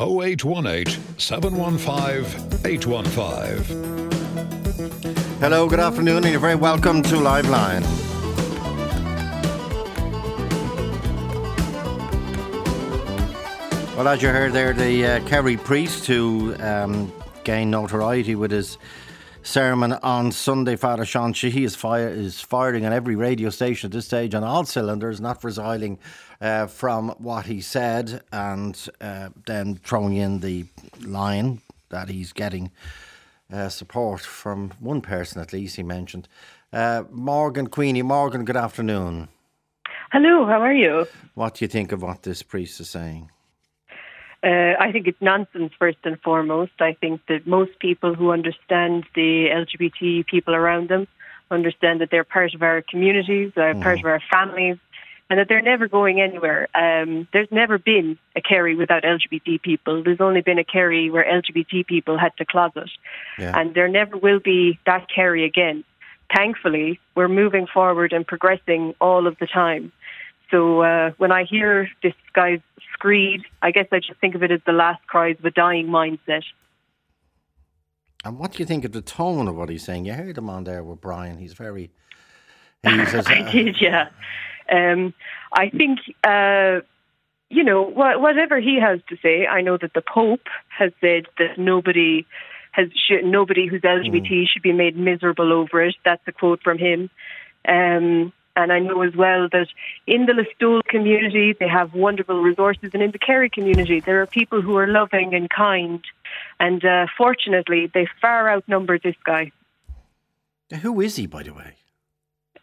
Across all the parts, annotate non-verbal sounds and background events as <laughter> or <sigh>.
0818 715 815. Hello, good afternoon, and you're very welcome to Live Line. Well, as you heard there, the uh, Kerry priest who um, gained notoriety with his sermon on Sunday, Father Sean Sheehy is, fire, is firing on every radio station at this stage on all cylinders, not resiling uh, from what he said, and uh, then throwing in the line that he's getting uh, support from one person at least, he mentioned. Uh, Morgan Queenie, Morgan, good afternoon. Hello, how are you? What do you think of what this priest is saying? Uh, I think it's nonsense, first and foremost. I think that most people who understand the LGBT people around them understand that they're part of our communities, uh, mm. part of our families, and that they're never going anywhere. Um, there's never been a Kerry without LGBT people. There's only been a Kerry where LGBT people had to closet. Yeah. And there never will be that Kerry again. Thankfully, we're moving forward and progressing all of the time. So uh, when I hear this guy's screed, I guess I just think of it as the last cries of a dying mindset. And what do you think of the tone of what he's saying? You heard him on there with Brian. He's very. He's <laughs> as, I did, yeah. Um, I think, uh, you know, wh- whatever he has to say, I know that the Pope has said that nobody has sh- nobody who's LGBT mm. should be made miserable over it. That's a quote from him. Um, and I know as well that in the Listowel community, they have wonderful resources. And in the Kerry community, there are people who are loving and kind. And uh, fortunately, they far outnumber this guy. Who is he, by the way?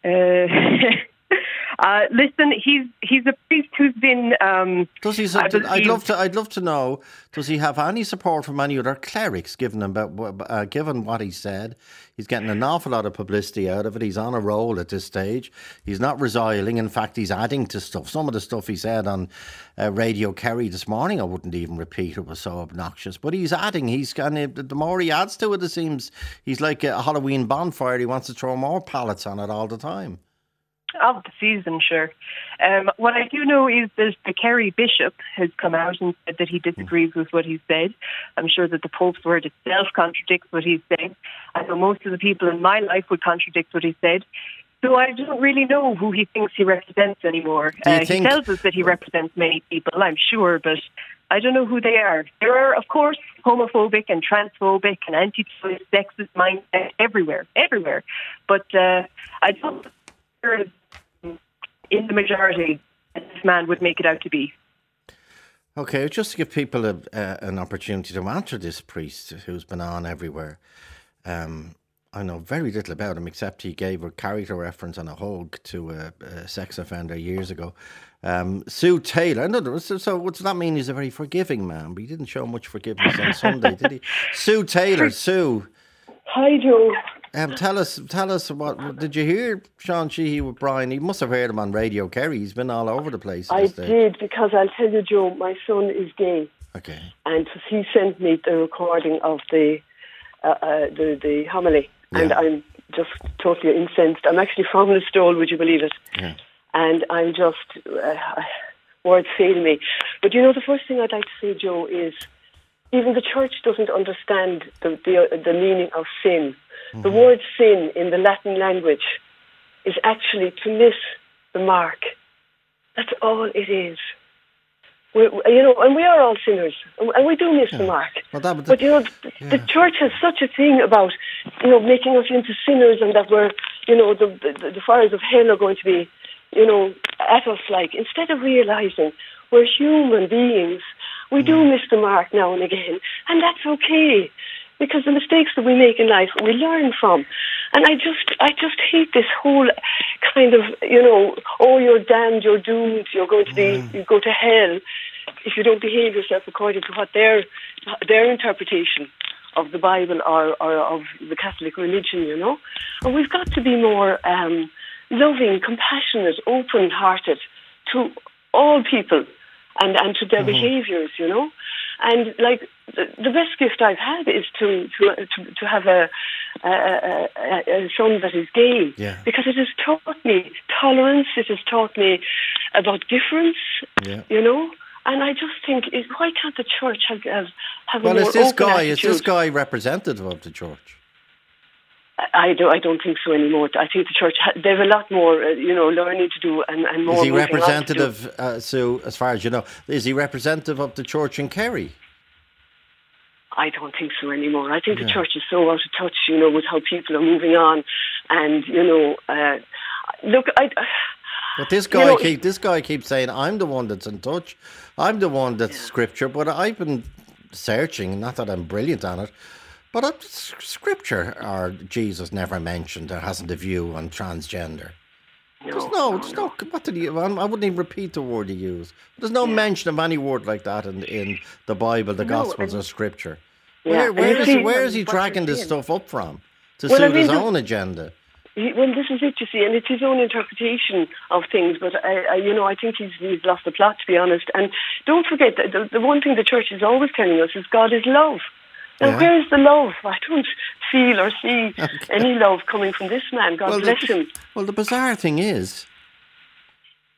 Uh, <laughs> <laughs> Uh, listen, he's he's a priest who's been. Um, does he? I'd love to. I'd love to know. Does he have any support from any other clerics? Given about uh, given what he said, he's getting an awful lot of publicity out of it. He's on a roll at this stage. He's not resiling. In fact, he's adding to stuff. Some of the stuff he said on uh, Radio Kerry this morning, I wouldn't even repeat. It was so obnoxious. But he's adding. He's kind of the more he adds to it, it seems he's like a Halloween bonfire. He wants to throw more pallets on it all the time of the season, sure. Um, what I do know is that the Kerry Bishop has come out and said that he disagrees with what he said. I'm sure that the Pope's word itself contradicts what he said. I know most of the people in my life would contradict what he said. So I don't really know who he thinks he represents anymore. Uh, think... He tells us that he represents many people, I'm sure, but I don't know who they are. There are, of course, homophobic and transphobic and anti-choice, sexist mindset everywhere, everywhere. But uh, I don't in the majority this man would make it out to be. Okay, just to give people a, uh, an opportunity to answer this priest who's been on everywhere. Um, I know very little about him except he gave a character reference on a hug to a, a sex offender years ago. Um, Sue Taylor, so, so what does that mean? He's a very forgiving man, but he didn't show much forgiveness on Sunday, did he? <laughs> Sue Taylor, Sue. Hi, Joe. Um, tell us, tell us what did you hear Sean Sheehy with Brian? He must have heard him on Radio Kerry. He's been all over the place. I did because I'll tell you, Joe. My son is gay. Okay. And he sent me the recording of the uh, uh, the the homily, yeah. and I'm just totally incensed. I'm actually from Listowel, would you believe it? Yeah. And I'm just uh, <sighs> words fail me. But you know, the first thing I'd like to say, Joe, is even the church doesn't understand the the, the meaning of sin Mm-hmm. The word sin in the Latin language is actually to miss the mark. That's all it is. We, you know, and we are all sinners, and we do miss yeah. the mark. Well, that, but you know, yeah. the church has such a thing about, you know, making us into sinners, and that we're, you know, the, the, the fires of hell are going to be, you know, at us. Like instead of realizing we're human beings, we do mm. miss the mark now and again, and that's okay because the mistakes that we make in life we learn from. And I just I just hate this whole kind of, you know, oh you're damned, you're doomed, you're going to be mm. you go to hell if you don't behave yourself according to what their their interpretation of the Bible or, or of the Catholic religion, you know. And we've got to be more um, loving, compassionate, open hearted to all people and, and to their mm-hmm. behaviours, you know. And like the, the best gift I've had is to to to, to have a, a, a, a son that is gay yeah. because it has taught me tolerance. It has taught me about difference. Yeah. You know, And I just think, why can't the church have have, have well, a more is this open guy attitude? is this guy representative of the church? I don't, I don't think so anymore. I think the church, ha- they have a lot more, uh, you know, learning to do and, and more. Is he moving on to do. representative, uh, Sue, as far as you know, is he representative of the church in Kerry? I don't think so anymore. I think the church is so out of touch, you know, with how people are moving on, and you know, uh, look, I. But this You guy know- keep this guy keeps saying I'm the one that's in touch. I'm the one that's scripture. But I've been searching. Not that I'm brilliant on it, but scripture or Jesus never mentioned or hasn't a view on transgender. There's no, there's no. What did he? I wouldn't even repeat the word he used. There's no mention of any word like that in in the Bible, the No, Gospels, or Scripture. Yeah, Where, where see- Where is he dragging this stuff up from to Well, suit his mean, the- own agenda? Well, this is it, you see, and it's his own interpretation of things. But I, I you know, I think he's he's lost the plot, to be honest. And don't forget that the, the one thing the church is always telling us is God is love. Now, Yeah. where is the love? I don't feel or see <laughs> any love coming from this man. God bless the, him. Well, the bizarre thing is,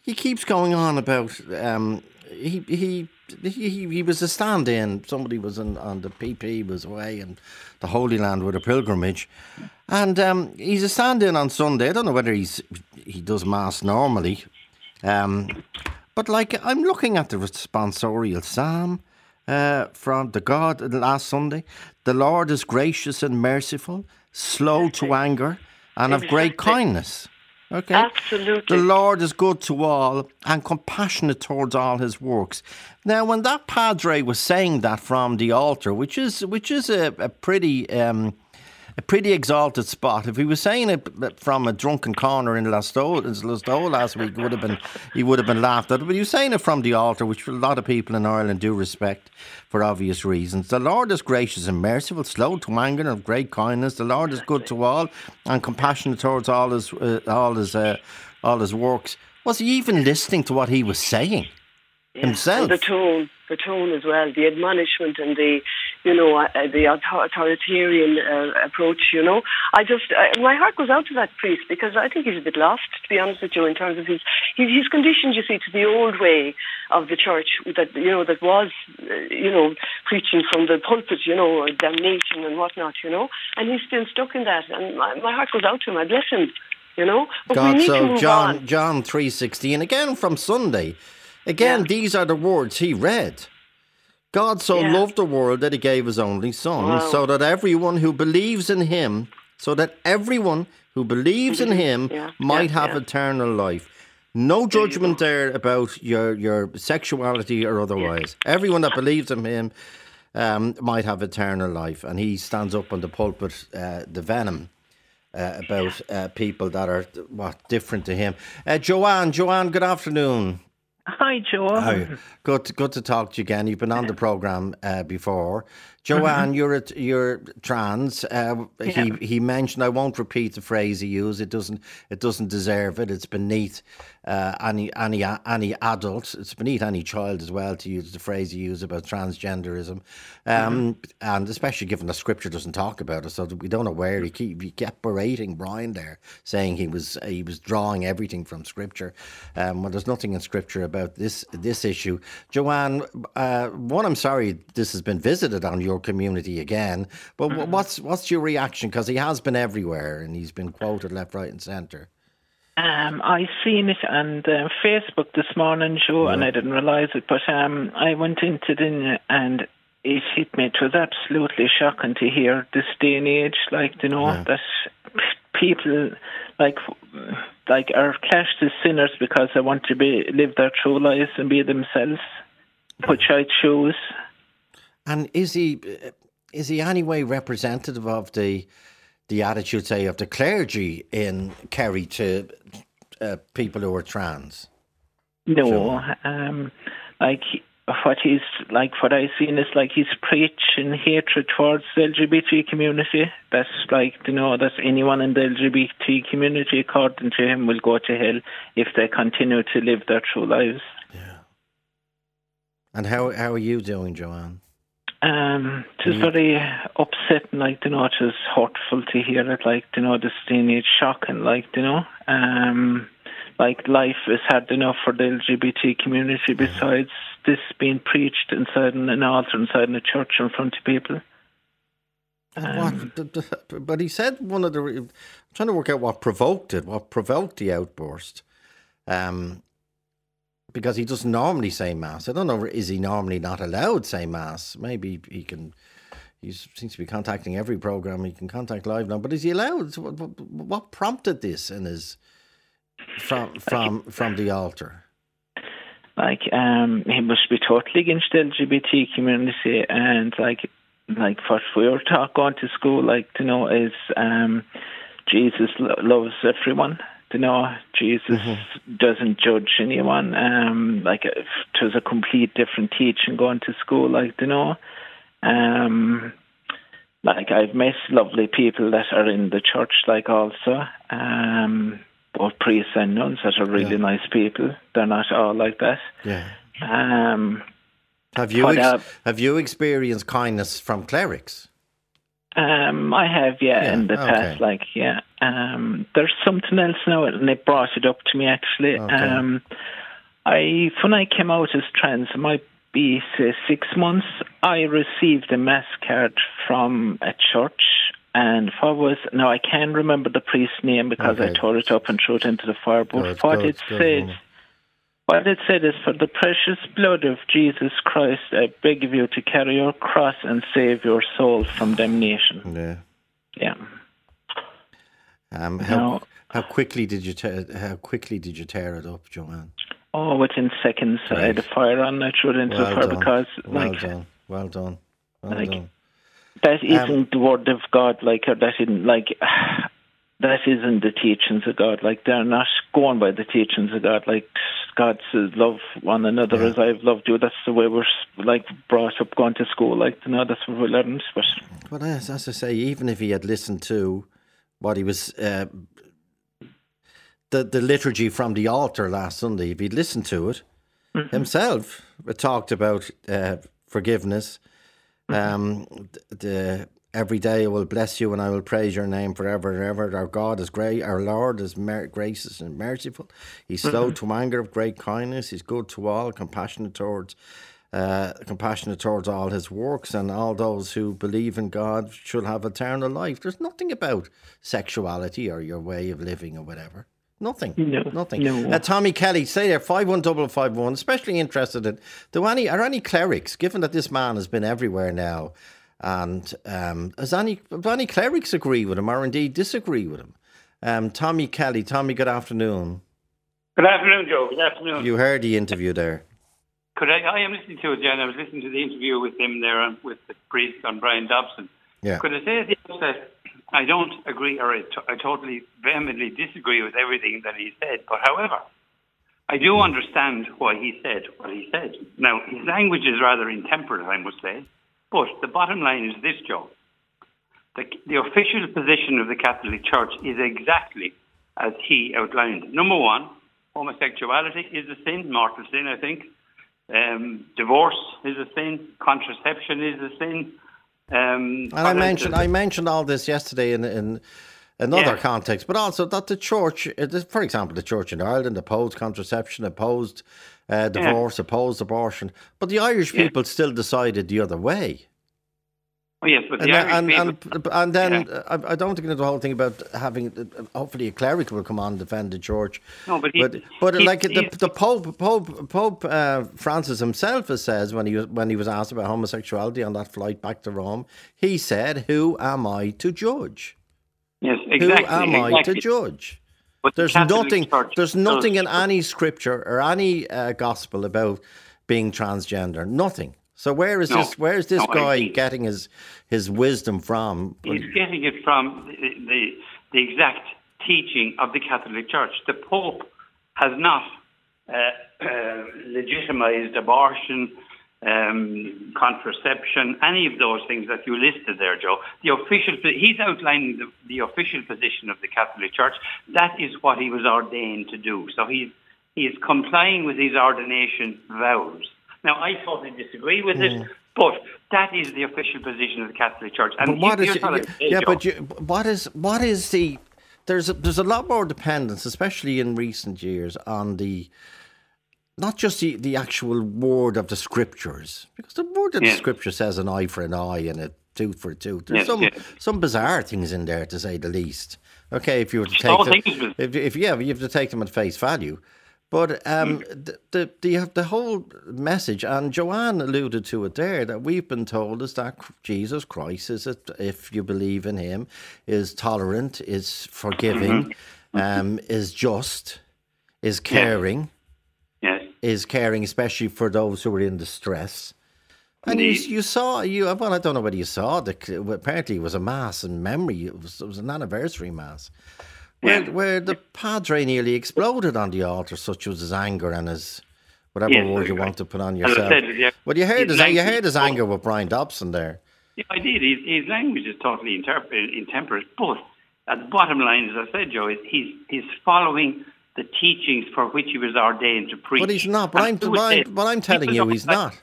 he keeps going on about um, he he. He, he was a stand-in. Somebody was in, on the PP was away and the Holy Land with a pilgrimage, and um, he's a stand-in on Sunday. I don't know whether he's he does mass normally, um, but like I'm looking at the responsorial psalm uh, from the God last Sunday. The Lord is gracious and merciful, slow to anger, and of great kindness. Okay. Absolutely. The Lord is good to all and compassionate towards all his works. Now, when that padre was saying that from the altar, which is which is a, a pretty um, a pretty exalted spot. If he was saying it from a drunken corner in Listowel, Listowel last week, would have been he would have been laughed at. But he was saying it from the altar, which a lot of people in Ireland do respect for obvious reasons. The Lord is gracious and merciful, slow to anger, and of great kindness. The Lord is good to all and compassionate towards all his uh, all his uh, all his works. Was he even listening to what he was saying himself? And the tone, the tone as well, the admonishment and the, you know, uh, uh, the authoritarian uh, approach. You know, I just uh, my heart goes out to that priest because I think he's a bit lost, to be honest with you, in terms of his he's, he's conditioned, you see, to the old way of the church that you know that was, uh, you know, preaching from the pulpit, you know, damnation and whatnot, you know, and he's still stuck in that. And my, my heart goes out to him. I bless him. You know, but we God, need so John on. John three sixteen again from Sunday. Again, Yeah. these are the words he read. God so Yeah. loved the world that he gave his only son, Wow. so that everyone who believes in him, so that everyone who believes in him. Yeah, might yeah, have eternal life. No judgment there about your your sexuality or otherwise. Everyone that believes in him um, might have eternal life. And he stands up on the pulpit, uh, the venom uh, about uh, people that are what different to him. Uh, Joanne, Joanne, good afternoon. <laughs> Hi, Joe. Hi. Good, to, good to talk to you again. You've been on the program uh, before. Joanne, you're a, you're trans. Uh, He he mentioned. I won't repeat the phrase he used. It doesn't it doesn't deserve it. It's beneath uh, any any any adult. It's beneath any child as well to use the phrase you use about transgenderism, um, and especially given the scripture doesn't talk about it, so we don't know where he keep he kept berating Brian there, saying he was he was drawing everything from scripture. Um, well, there's nothing in scripture about this this issue. Joanne, uh, one, I'm sorry this has been visited on your community again, but wh- what's what's your reaction? Because he has been everywhere and he's been quoted left, right, and centre. Um, I seen it on uh, Facebook this morning, Joe, and I didn't realise it. But um, I went into the and it hit me. It was absolutely shocking to hear this day and age, like you know, Yeah. that people like like are clashed as sinners because they want to be live their true lives and be themselves, which I choose. And is he is he anyway representative of the the attitude, say, of the clergy in Kerry to uh, people who are trans? No, um, like what he's like, what I've seen is like he's preaching hatred towards the LGBT community. That's like you know that anyone in the LGBT community, according to him, will go to hell if they continue to live their true lives. Yeah. And how how are you doing, Joanne? Um, it was very upsetting, like you know, it was hurtful to hear it, like you know, this and age, shocking, like you know, um, like life is hard enough for the LGBT community besides this being preached inside an altar inside a church in front of people. Um, what, but he said one of the. I'm trying to work out what provoked it. What provoked the outburst? Um, because he doesn't normally say mass. I don't know. Is he normally not allowed to say mass? Maybe he can. He seems to be contacting every program he can contact live now. But is he allowed? What, what prompted this in his from from from the altar? Like um, he must be totally against the LGBT community, and like like what we were taught going to school, like you know, is um, Jesus lo- loves everyone. You know, Jesus mm-hmm. doesn't judge anyone. Um, like it was a complete different teaching going to school. Like you know, um, like I've met lovely people that are in the church, like also. Um, both priests and nuns that are really yeah. nice people. They're not all like that. Yeah. Um, have you ex- uh, have you experienced kindness from clerics? Um, I have, yeah, yeah. in the okay. past. Like, yeah. Um, there's something else now, and they brought it up to me actually. Okay. Um, I when I came out as trans, it might be say six months. I received a mass card from a church and what was now? I can't remember the priest's name because okay. I tore it up and threw it into the fire. But what it said, what it said is, "For the precious blood of Jesus Christ, I beg of you to carry your cross and save your soul from damnation." Yeah, yeah. Um, how now, how quickly did you tear, how quickly did you tear it up, Joanne? Oh, within seconds. Right. I had a fire on. I threw it into well the fire done. because, well like, done, well done, well like, done that um, isn't um, the word of God, like, or that isn't, like, <sighs> that isn't the teachings of God. Like, they're not going by the teachings of God. Like, God says, love one another yeah. as I've loved you. That's the way we're, like, brought up going to school. Like, you know, that's what we learned. But, but as, as I say, even if he had listened to what he was, uh, the, the liturgy from the altar last Sunday, if he'd listened to it mm-hmm. himself, it talked about uh, forgiveness Mm-hmm. Um, the every day I will bless you and I will praise your name forever and ever. Our God is great. Our Lord is mer- gracious and merciful. He's slow mm-hmm. to anger, of great kindness. He's good to all, compassionate towards. Uh, compassionate towards all his works, and all those who believe in God should have eternal life. There's nothing about sexuality or your way of living or whatever. Nothing. No. Nothing. No. Uh, Tommy Kelly, say there, 51551, especially interested in, do any, are any clerics, given that this man has been everywhere now, and um, does any, any clerics agree with him or indeed disagree with him? Um, Tommy Kelly, Tommy, good afternoon. Good afternoon, Joe. Good afternoon. You heard the interview there. Could I, I am listening to it, Jan. I was listening to the interview with him there with the priest on Brian Dobson. Yeah. Could I say at the outset, I don't agree, or I, t- I totally vehemently disagree with everything that he said. But however, I do understand why he said what he said. Now, his language is rather intemperate, I must say. But the bottom line is this, Joe. The, the official position of the Catholic Church is exactly as he outlined. Number one, homosexuality is a sin, mortal sin, I think. Um, divorce is a sin. Contraception is a sin. Um, and I mentioned I mentioned all this yesterday in in another yeah. context, but also that the church, for example, the church in Ireland opposed contraception, opposed uh, divorce, yeah. opposed abortion, but the Irish yeah. people still decided the other way. Oh, yes, but the and, Irish and, people, and, and then yeah. I, I, don't think the whole thing about having hopefully a cleric will come on and defend the church. No, but he, but, but he, like he, the, the Pope Pope Pope uh, Francis himself has says when he was when he was asked about homosexuality on that flight back to Rome, he said, "Who am I to judge?" Yes, exactly. Who am exactly. I to judge? But there's the nothing. Church there's nothing in any scripture or any uh, gospel about being transgender. Nothing. So where is no, this? Where is this no, guy getting his his wisdom from? He's getting it from the, the, the exact teaching of the Catholic Church. The Pope has not uh, uh, legitimized abortion, um, contraception, any of those things that you listed there, Joe. The official he's outlining the, the official position of the Catholic Church. That is what he was ordained to do. So he's he is complying with his ordination vows. Now, I totally disagree with mm. it, but that is the official position of the Catholic Church. And but what is, yeah, yeah but you, what is what is the there's a, there's a lot more dependence, especially in recent years, on the not just the, the actual word of the scriptures, because the word of the scripture says an eye for an eye and a tooth for a tooth. There's Yes, some yes. some bizarre things in there, to say the least. Okay, if you were to take them, if, if yeah, you have to take them at face value. But um, Hmm. the, the the the whole message, and Joanne alluded to it there, that we've been told is that Jesus Christ is, it, if you believe in Him, is tolerant, is forgiving, Mm-hmm. um, is just, is caring, Yes. is caring, especially for those who are in distress. And you, you saw you well. I don't know whether you saw the. Apparently, it was a mass in memory. It was, it was an anniversary mass where, Yeah. where the padre nearly exploded on the altar, such was his anger and his whatever Yes, word you I- want to put on yourself. said, yeah, Well, you heard his his, you heard his anger with Brian Dobson there. Yeah, I did. His, his language is totally intemperate. But at the bottom line, as I said, Joe, is he's, he's following the teachings for which he was ordained to preach. But he's not. But I'm, but I'm, but I'm telling you, he's like- not.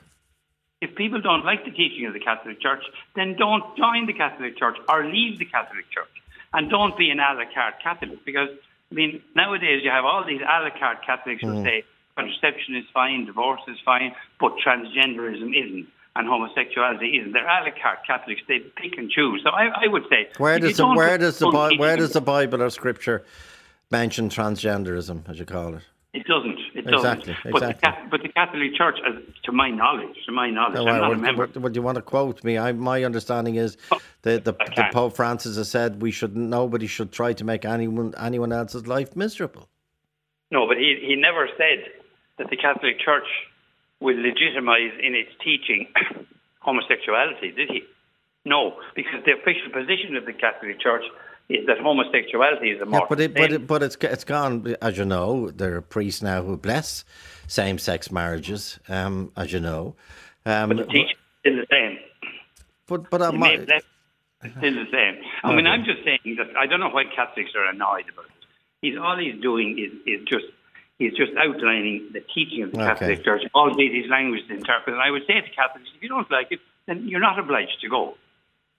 If people don't like the teaching of the Catholic Church, then don't join the Catholic Church or leave the Catholic Church. And don't be an a la carte Catholic. Because, I mean, nowadays you have all these a la carte Catholics Mm. who say contraception is fine, divorce is fine, but transgenderism isn't. And homosexuality isn't. They're a la carte Catholics. They pick and choose. So I, I would say, Where does the where does the Bi- where does the Bible or Scripture mention transgenderism, as you call it? It doesn't. It doesn't. Exactly, But, the, exactly. Cath- but the Catholic Church, as, to my knowledge, to my knowledge, No, I'm well, not a what, member. what do you want to quote me? I, my understanding is that the, the. Pope Francis has said we should nobody should try to make anyone anyone else's life miserable. No, but he, he never said that the Catholic Church will legitimize in its teaching <coughs> homosexuality, did he? No, because the official position of the Catholic Church is that homosexuality is a Yeah, but it, but, it, but it's it's gone. As you know, there are priests now who bless same-sex marriages. Um, as you know, um, but the teaching is the same. but but, It my, may have left- it's still the same. I mean, I'm just saying that I don't know why Catholics are annoyed about it. He's all he's doing is, is just he's just outlining the teaching of the Okay. Catholic Church, albeit his language is interpreted. And I would say to Catholics, if you don't like it, then you're not obliged to go.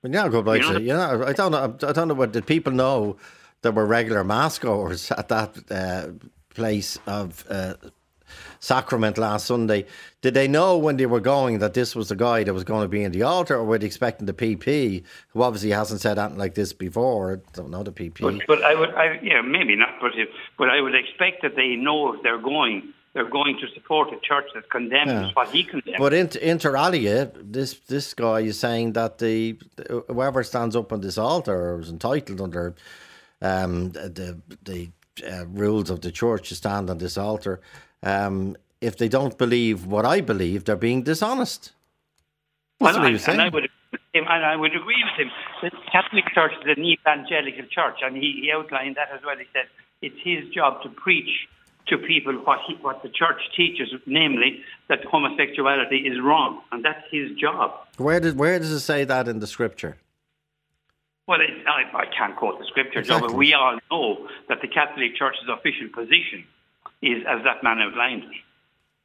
But yeah, go back You know know. I don't know. I don't know. What did people know? There were regular mass goers at that uh, place of uh, sacrament last Sunday. Did they know when they were going that this was the guy that was going to be in the altar, or were they expecting the PP, who obviously hasn't said anything like this before? I don't know the PP. But, but I would, I, yeah, maybe not, but if, but I would expect that they know if they're going, they're going to support a church that condemns Yeah. what he condemns. But in, inter alia, this this guy is saying that the whoever stands up on this altar is entitled under um, the the uh, rules of the church to stand on this altar, um, if they don't believe what I believe, they're being dishonest. That's and, what he was and I saying. would, and I would agree with him. The Catholic Church is an evangelical church, and he, he outlined that as well. He said it's his job to preach to people what he, what the church teaches, namely that homosexuality is wrong, and that's his job. Where does where does it say that in the scripture? Well, it, I, I can't quote the scripture, Joe, Exactly. but we all know that the Catholic Church's official position is as that man outlined it.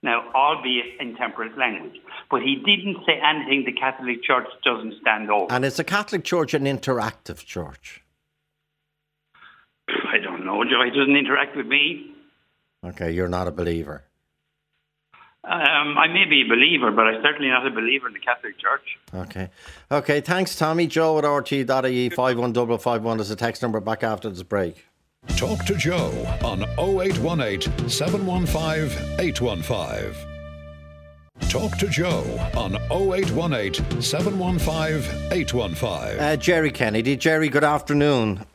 Now, albeit in temperate language. But he didn't say anything the Catholic Church doesn't stand over. And is the Catholic Church an interactive church? I don't know, Joe. He doesn't interact with me. Okay, you're not a believer. Um, I may be a believer, but I'm certainly not a believer in the Catholic Church. Okay. Okay, thanks, Tommy. Joe at rte.ie 51551 is the text number back after this break. Talk to Joe on 0818 715 815. Talk to Joe on 0818 715 815. Uh, Jerry Kennedy. Jerry, good afternoon.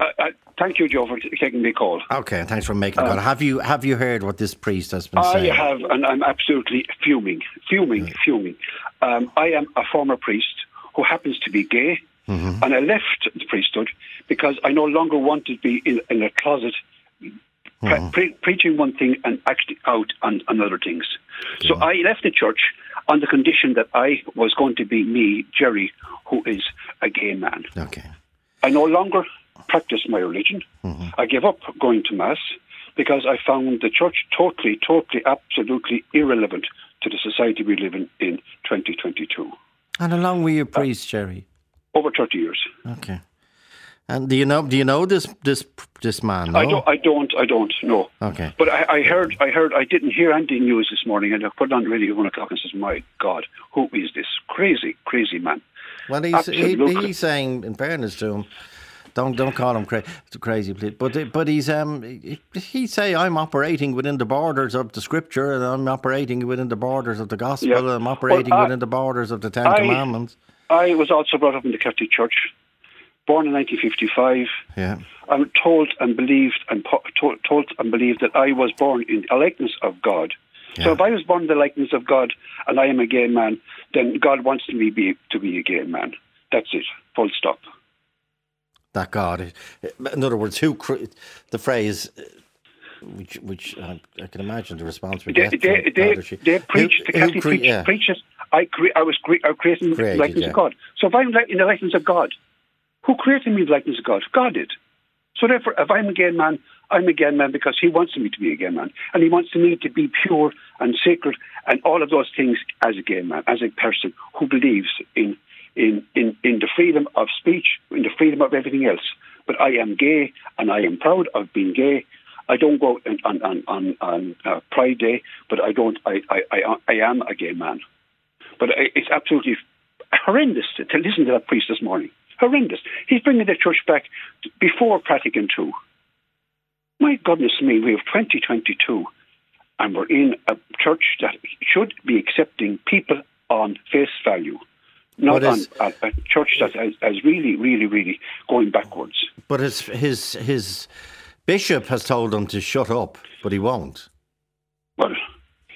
Uh, uh, thank you, Joe, for taking the call. Okay, thanks for making the call. Uh, have you have you heard what this priest has been I saying? I have, and I'm absolutely fuming, fuming, mm. fuming. Um, I am a former priest who happens to be gay, mm-hmm. and I left the priesthood because I no longer wanted to be in, in a closet pre- mm-hmm. pre- preaching one thing and acting out on, on other things. So I left the church on the condition that I was going to be me, Jerry, who is a gay man. Okay. I no longer practice my religion. Mm-hmm. I gave up going to Mass because I found the church totally, totally, absolutely irrelevant to the society we live in in 2022. And how long were you a priest, Jerry? Over 30 years. Okay. And do you know? Do you know this this this man? No? I don't. I don't. I don't know. Okay. But I, I heard. I heard. I didn't hear any news this morning, and I put it on the radio at one o'clock and says, "My God, who is this crazy, crazy man?" Well, he's he, he's saying, in fairness to him, don't don't call him cra- crazy, please. But but he's um he, he say I'm operating within the borders of the scripture, and I'm operating within the borders of the gospel, Yeah. and I'm operating Well, I- within the borders of the Ten I- Commandments. I was also brought up in the Catholic Church, born in 1955. Yeah. I'm told and believed and po- told, told and believed that I was born in the likeness of God. Yeah. So if I was born in the likeness of God and I am a gay man, then God wants me be, to be a gay man. That's it. Full stop. That God. In other words, who cre- the phrase, which which I, I can imagine the response we They, get they, they, they preach, who- the who Catholic cre- preach, yeah. preaches, I, cre- I was cre- I created in the likeness yeah. of God. So if I'm like in the likeness of God, who created me in the likeness of God? God did. So therefore, if I'm a gay man, I'm a gay man because he wants me to be a gay man. And he wants me to be pure and sacred and all of those things as a gay man, as a person who believes in, in, in, in the freedom of speech, in the freedom of everything else. But I am gay and I am proud of being gay. I don't go on, on, on, on, uh, Pride Day, but I don't. I, I, I, I am a gay man. But it's absolutely horrendous to, to listen to that priest this morning. Horrendous. He's bringing the church back before Vatican II. My goodness me, we have 2022, and we're in a church that should be accepting people on face value, not on is- a, church that is, is really, really, really going backwards. But his his his bishop has told him to shut up, but he won't. Well,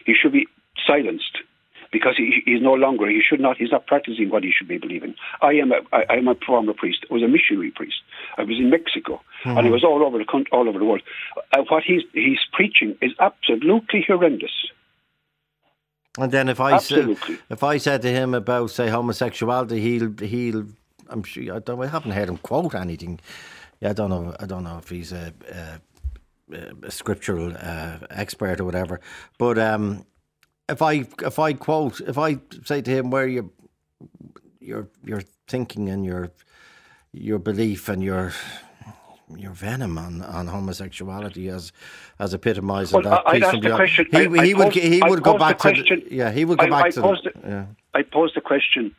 he should be silenced because he, he's no longer, he should not, he's not practicing what he should be believing. I am a, I, I am a former priest. I was a missionary priest. I was in Mexico and I was all over the country, all over the world. Uh, what he's, he's preaching is absolutely horrendous. And then if I Absolutely. if I said to him about say homosexuality, he'll he'll I'm sure I don't I haven't heard him quote anything. Yeah, I don't know. I don't know if he's a, a, a scriptural uh, expert or whatever. But um, if I if I quote if I say to him where your your your thinking and your your belief and your your venom on, on homosexuality as as epitomised Well, that I- piece from the question- He, I- I would posed- he would go posed back to the, yeah he would go I- back to posed the, yeah. I pose the question,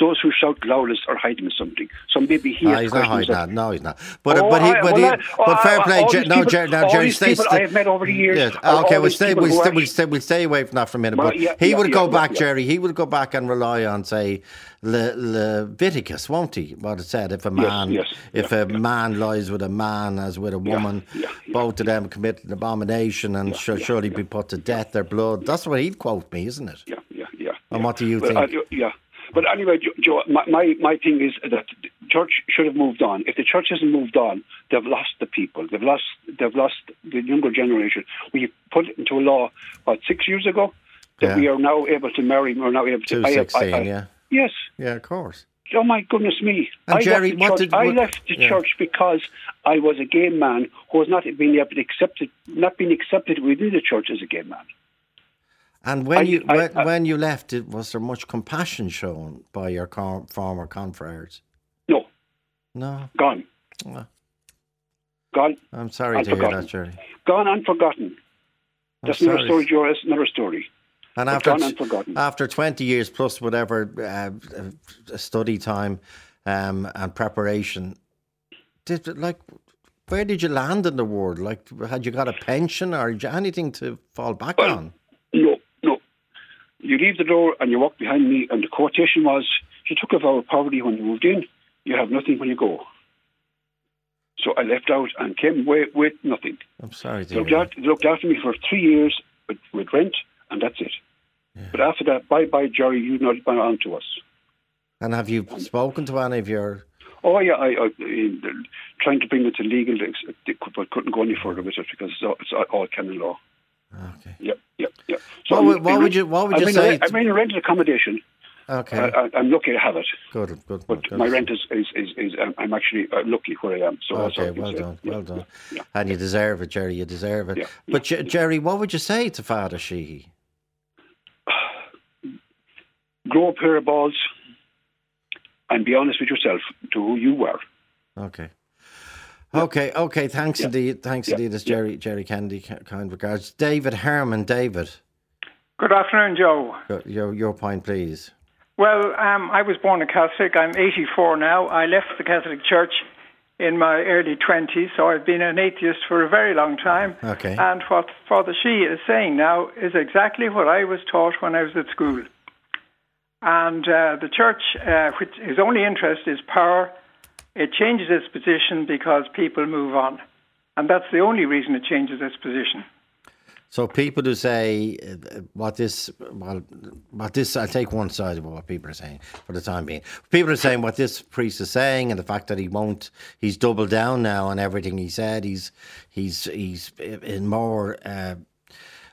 those who shout loudest are hiding something. So maybe he has he's not hiding that-. No, he's not. But Oh, but he I- but well, he I- but fair play. Jer- no, Jerry. No, Jerry. Stay. I have met over the years Yes. Okay. We'll stay. We'll stay. We'll stay. We'll stay away from that for a minute. But yeah, he yeah, would yeah, go back. Jerry. He would go back and rely on say Le, Leviticus, won't he? What it said: if a man, yes, if yeah, a man lies with a man as with a woman, both of them commit an abomination and shall surely be put to death. Their blood. That's what he'd quote me, isn't it? Yeah, yeah, yeah. And what do you Well, think? yeah. But anyway, Jo- Joe, my, my, my thing is that the church should have moved on. If the church hasn't moved on, they've lost the people. They've lost they've lost the younger generation. We put it into a law about six years ago that Yeah. we are now able to marry. We're now able to. Two I- I- sixteen. I- Yeah. Yes. Yeah. Of course. Oh my goodness me! And I Jerry, left the what church. did- I left the yeah. church because I was a gay man who was not being able to accepted, not being accepted within the church as a gay man. And when I- you I- when, I- when you left, it, was there much compassion shown by your con- former confreres? No, No, gone, Well, gone, I'm sorry to hear forgotten. that, Jerry. gone and forgotten. I'm That's another story. That's another story. And But after gone and forgotten. after twenty years plus whatever uh, uh, study time um, and preparation, did like where did you land in the world? Like, had you got a pension or anything to fall back Well, on? No, no. You leave the door and you walk behind me, and the quotation was, "You took a vow of poverty when you moved in. You have nothing when you go." So I left out and came away with nothing. I'm sorry to looked, hear. out, looked after me for three years with, with rent, and that's it. But after that, bye bye, Jerry, you not gone on to us. And have you spoken to any of your? Oh, yeah, I, I in, trying to bring it to legal, they could- but couldn't go any further with it because it's all, it's all- all canon law. Okay. Yep, yep, yep. What would- what would you- what would I'm you say to- I'm in a rented accommodation. Okay. I, I, I'm lucky to have it, good. Good. but good. my rent is, is, is, is um, I'm actually uh, lucky where I am. So Okay, well done, Yeah, well done. yeah. And you deserve it, Jerry. You deserve it. Yeah, But Je- Jerry, what would you say to Father Sheehy? <sighs> Grow a pair of balls and be honest with yourself to who you were. Okay. Okay, okay. Thanks Yeah. indeed. Thanks Yeah. indeed. It's Jerry Jerry Kennedy. Kind regards. David Herman. David, Good afternoon, Joe. your your, your point, please. Well, um, I was born a Catholic. I'm 84 now. I left the Catholic Church in my early 20s, so I've been an atheist for a very long time. Okay. And what Father Sheehy is saying now is exactly what I was taught when I was at school. And uh, the Church, uh, which its only interest is power, it changes its position because people move on. And that's the only reason it changes its position. So people who say what this, well, what this, I'll take one side of what people are saying for the time being. People are saying what this priest is saying, and the fact that he won't, he's doubled down now on everything he said. He's, he's, he's in more uh,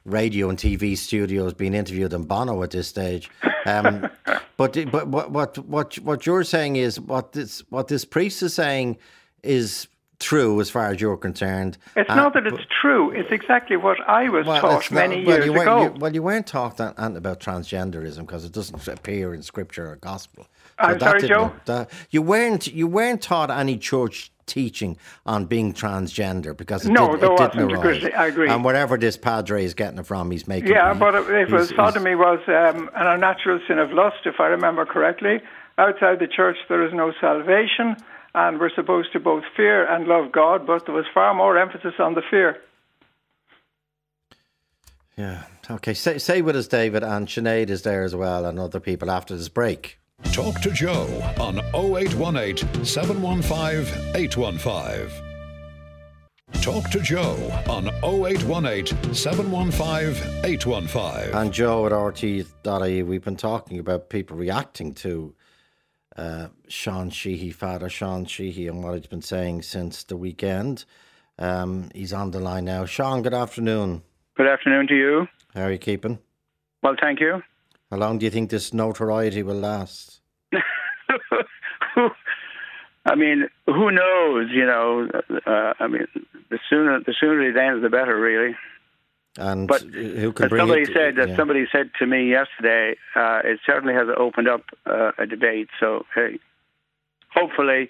radio and TV studios being interviewed than Bono at this stage. Um, <laughs> but but what what what what you're saying is what this what this priest is saying is true as far as you're concerned. It's Uh, not that it's true, it's exactly what I was taught it's not- many well, years ago. You, well, you weren't taught that, about transgenderism because it doesn't appear in scripture or gospel. I'm sorry, Joe? that- you weren't you weren't taught any church teaching on being transgender because it, No, did, there it didn't wasn't, arise. because I agree. And wherever this padre is getting it from, he's making. Yeah, but it, was he's- he's- sodomy was um, an unnatural sin of lust, if I remember correctly. Outside the church, there is no salvation, and we're supposed to both fear and love God, but there was far more emphasis on the fear. Yeah. Okay. Say, say with us, David, and Sinead is there as well, and other people after this break. Talk to Joe on 0818 715 815. Talk to Joe on 0818 715 815. And Joe at RTE.ie, we've been talking about people reacting to uh, Sean Sheehy, Father Sean Sheehy, and what he's been saying since the weekend. Um, he's on the line now. Sean, good afternoon. Good afternoon to you. How are you keeping? Well, thank you. How long do you think this notoriety will last? <laughs> I mean, who knows? You know, uh, I mean, the sooner the sooner it ends, the better, really. And But who can bring somebody it? said, that yeah. somebody said to me yesterday, uh, it certainly has opened up uh, a debate. So, hey, hopefully,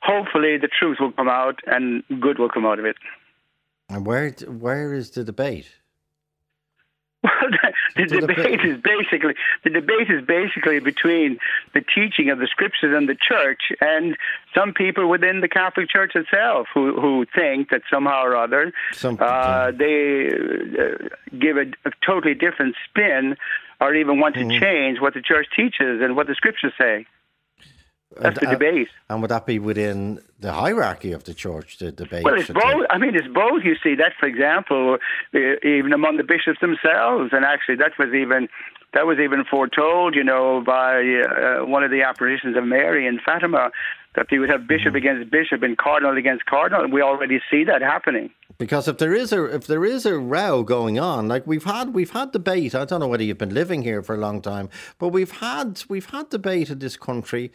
hopefully the truth will come out and good will come out of it. And where where is the debate? Well, <laughs> the, The debate is basically the debate is basically between the teaching of the scriptures and the church, and some people within the Catholic Church itself who who think that somehow or other Some- uh, they uh, give a, a totally different spin, or even want to Mm-hmm. change what the church teaches and what the scriptures say. That's the And- debate. And would that be within the hierarchy of the church, the debate? Well, it's both. I mean, it's both. You see, that, for example, uh, even among the bishops themselves, and actually, that was even that was even foretold, you know, by uh, one of the apparitions of Mary in Fatima, that they would have bishop Mm-hmm. against bishop and cardinal against cardinal. And we already see that happening. Because if there is a if there is a row going on, like we've had we've had debate. I don't know whether you've been living here for a long time, but we've had we've had debate in this country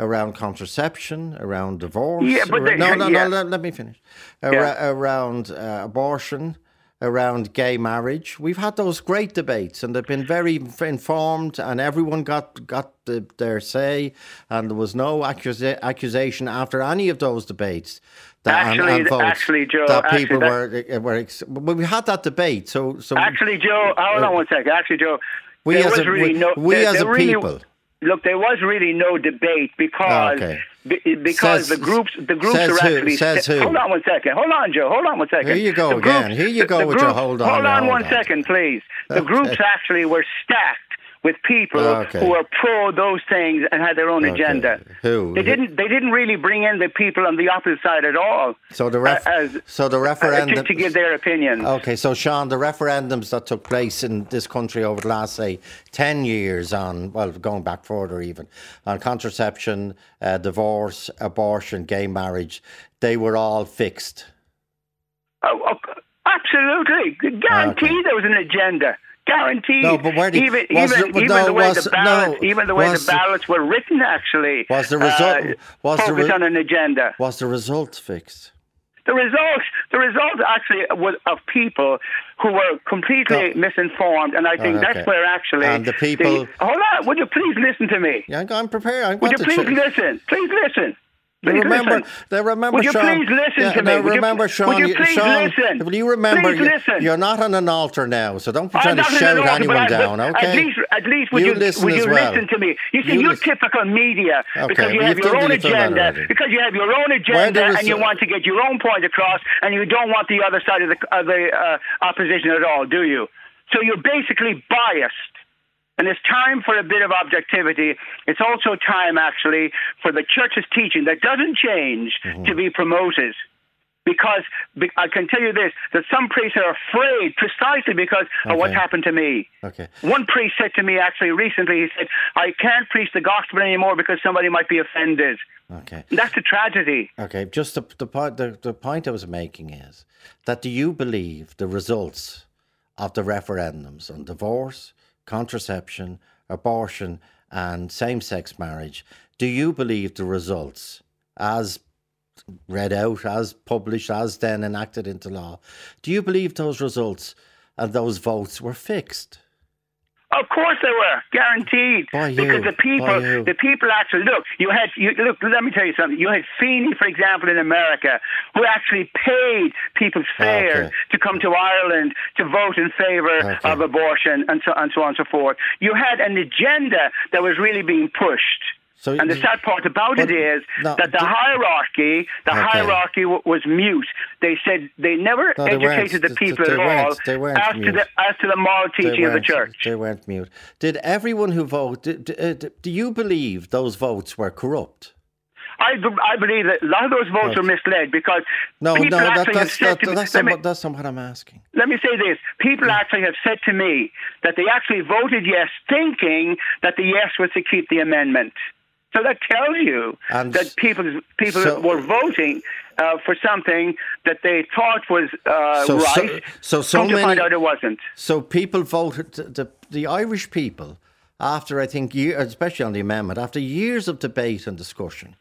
around contraception, around divorce. Yeah, but around- no, no, yeah. no. Let, let me finish. Ar- Yeah. Around uh, abortion. Around gay marriage, we've had those great debates, and they've been very informed, and everyone got got the, their say, and there was no accusa- accusation after any of those debates. That, Actually- and votes actually, Joe, that actually, people that- were were. Ex- well, we had that debate, so so Actually, Joe, hold on one second. Actually, Joe, we there as was a really we, no, we there- as there a really- people. Look, there was really no debate because Okay. be- because Says- the groups the groups are who? actually Says who? hold on one second hold on Joe hold on one second Here you go The again. groups- Here you go the with your hold on, hold on one on. second please the Okay. groups actually were stacked with people Okay. who are pro those things and had their own Okay. agenda Who? they didn't they didn't really bring in the people on the opposite side at all So the ref- uh, as- so the uh, referendum to give their opinion Okay, so Sean, the referendums that took place in this country over the last, say, 10 years on, well, going back further even, on contraception, uh, divorce, abortion, gay marriage, they were all fixed. Oh, oh, absolutely. Guaranteed Okay. there was an agenda. Guaranteed. No, but where even was even, but even no, the way was- the ballots, no, even the way was- the ballots were written, actually, Was the result- uh, was the re- on an agenda. Was the result fixed? The result, the result actually was of people who were completely No. misinformed, and I think Oh, okay. that's where actually And the people- hold on, would you please listen to me? Yeah, I'm prepared. I'm Would you please listen? Please listen. They remember. listen. They remember. Would you Sean, please listen yeah, to me? Would you- remember, Sean. would you please Sean, listen? Will you remember? Please listen. You're not on an altar now, so don't be to shout an altar, anyone I- down. Okay. At least, at least would You you, listen would you well. listen to me? You see, You you, listen. typical media Okay, because you well, have your own you've done that agenda. Because you have your own agenda and you want to get your own point across, and you don't want the other side of the of the uh, opposition at all, do you? So you're basically biased. And it's time for a bit of objectivity. It's also time, actually, for the church's teaching that doesn't change Mm-hmm. to be promoted. Because be- I can tell you this that some priests are afraid precisely because of what's happened to me. Okay. One priest said to me actually recently, he said, I can't preach the gospel anymore because somebody might be offended. Okay. That's a tragedy. Okay. Just the the point. The, the point I was making is that do you believe the results of the referendums on divorce, contraception, abortion, and same-sex marriage? Do you believe the results as read out, as published, as then enacted into law? Do you believe those results and those votes were fixed? Of course they were guaranteed By because who? the people, the people actually look. You had you look. Let me tell you something. You had Feeney, for example, in America, who actually paid people's fares Okay. to come to Ireland to vote in favour Okay. of abortion and so and so on and so forth. You had an agenda that was really being pushed. So and the sad part about but- it is no, that the hierarchy, the Okay. hierarchy w- was mute. They said they never No, they educated the Th- people they at all. They weren't as to the as to the moral teaching of the church. They weren't mute. Did everyone who voted? Do, uh, d- do you believe those votes were corrupt? I, b- I believe that a lot of those votes Right. are misled because No, people no, that, have that's said that, to me, that's, let, not, that's not what I'm asking. let me say this. People actually have said to me that they actually voted yes thinking that the yes was to keep the amendment. So that tells you And that people people so- were voting uh, for something that they thought was uh, So, so, right. so, so Come to find out it wasn't. So people voted. The, the the Irish people, after I think, year, especially on the amendment, after years of debate and discussion,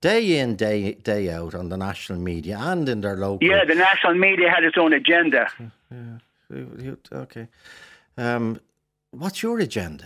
day in day day out on the national media and in their local. Yeah, the national media had its own agenda. You- you- Okay. Um, what's your agenda?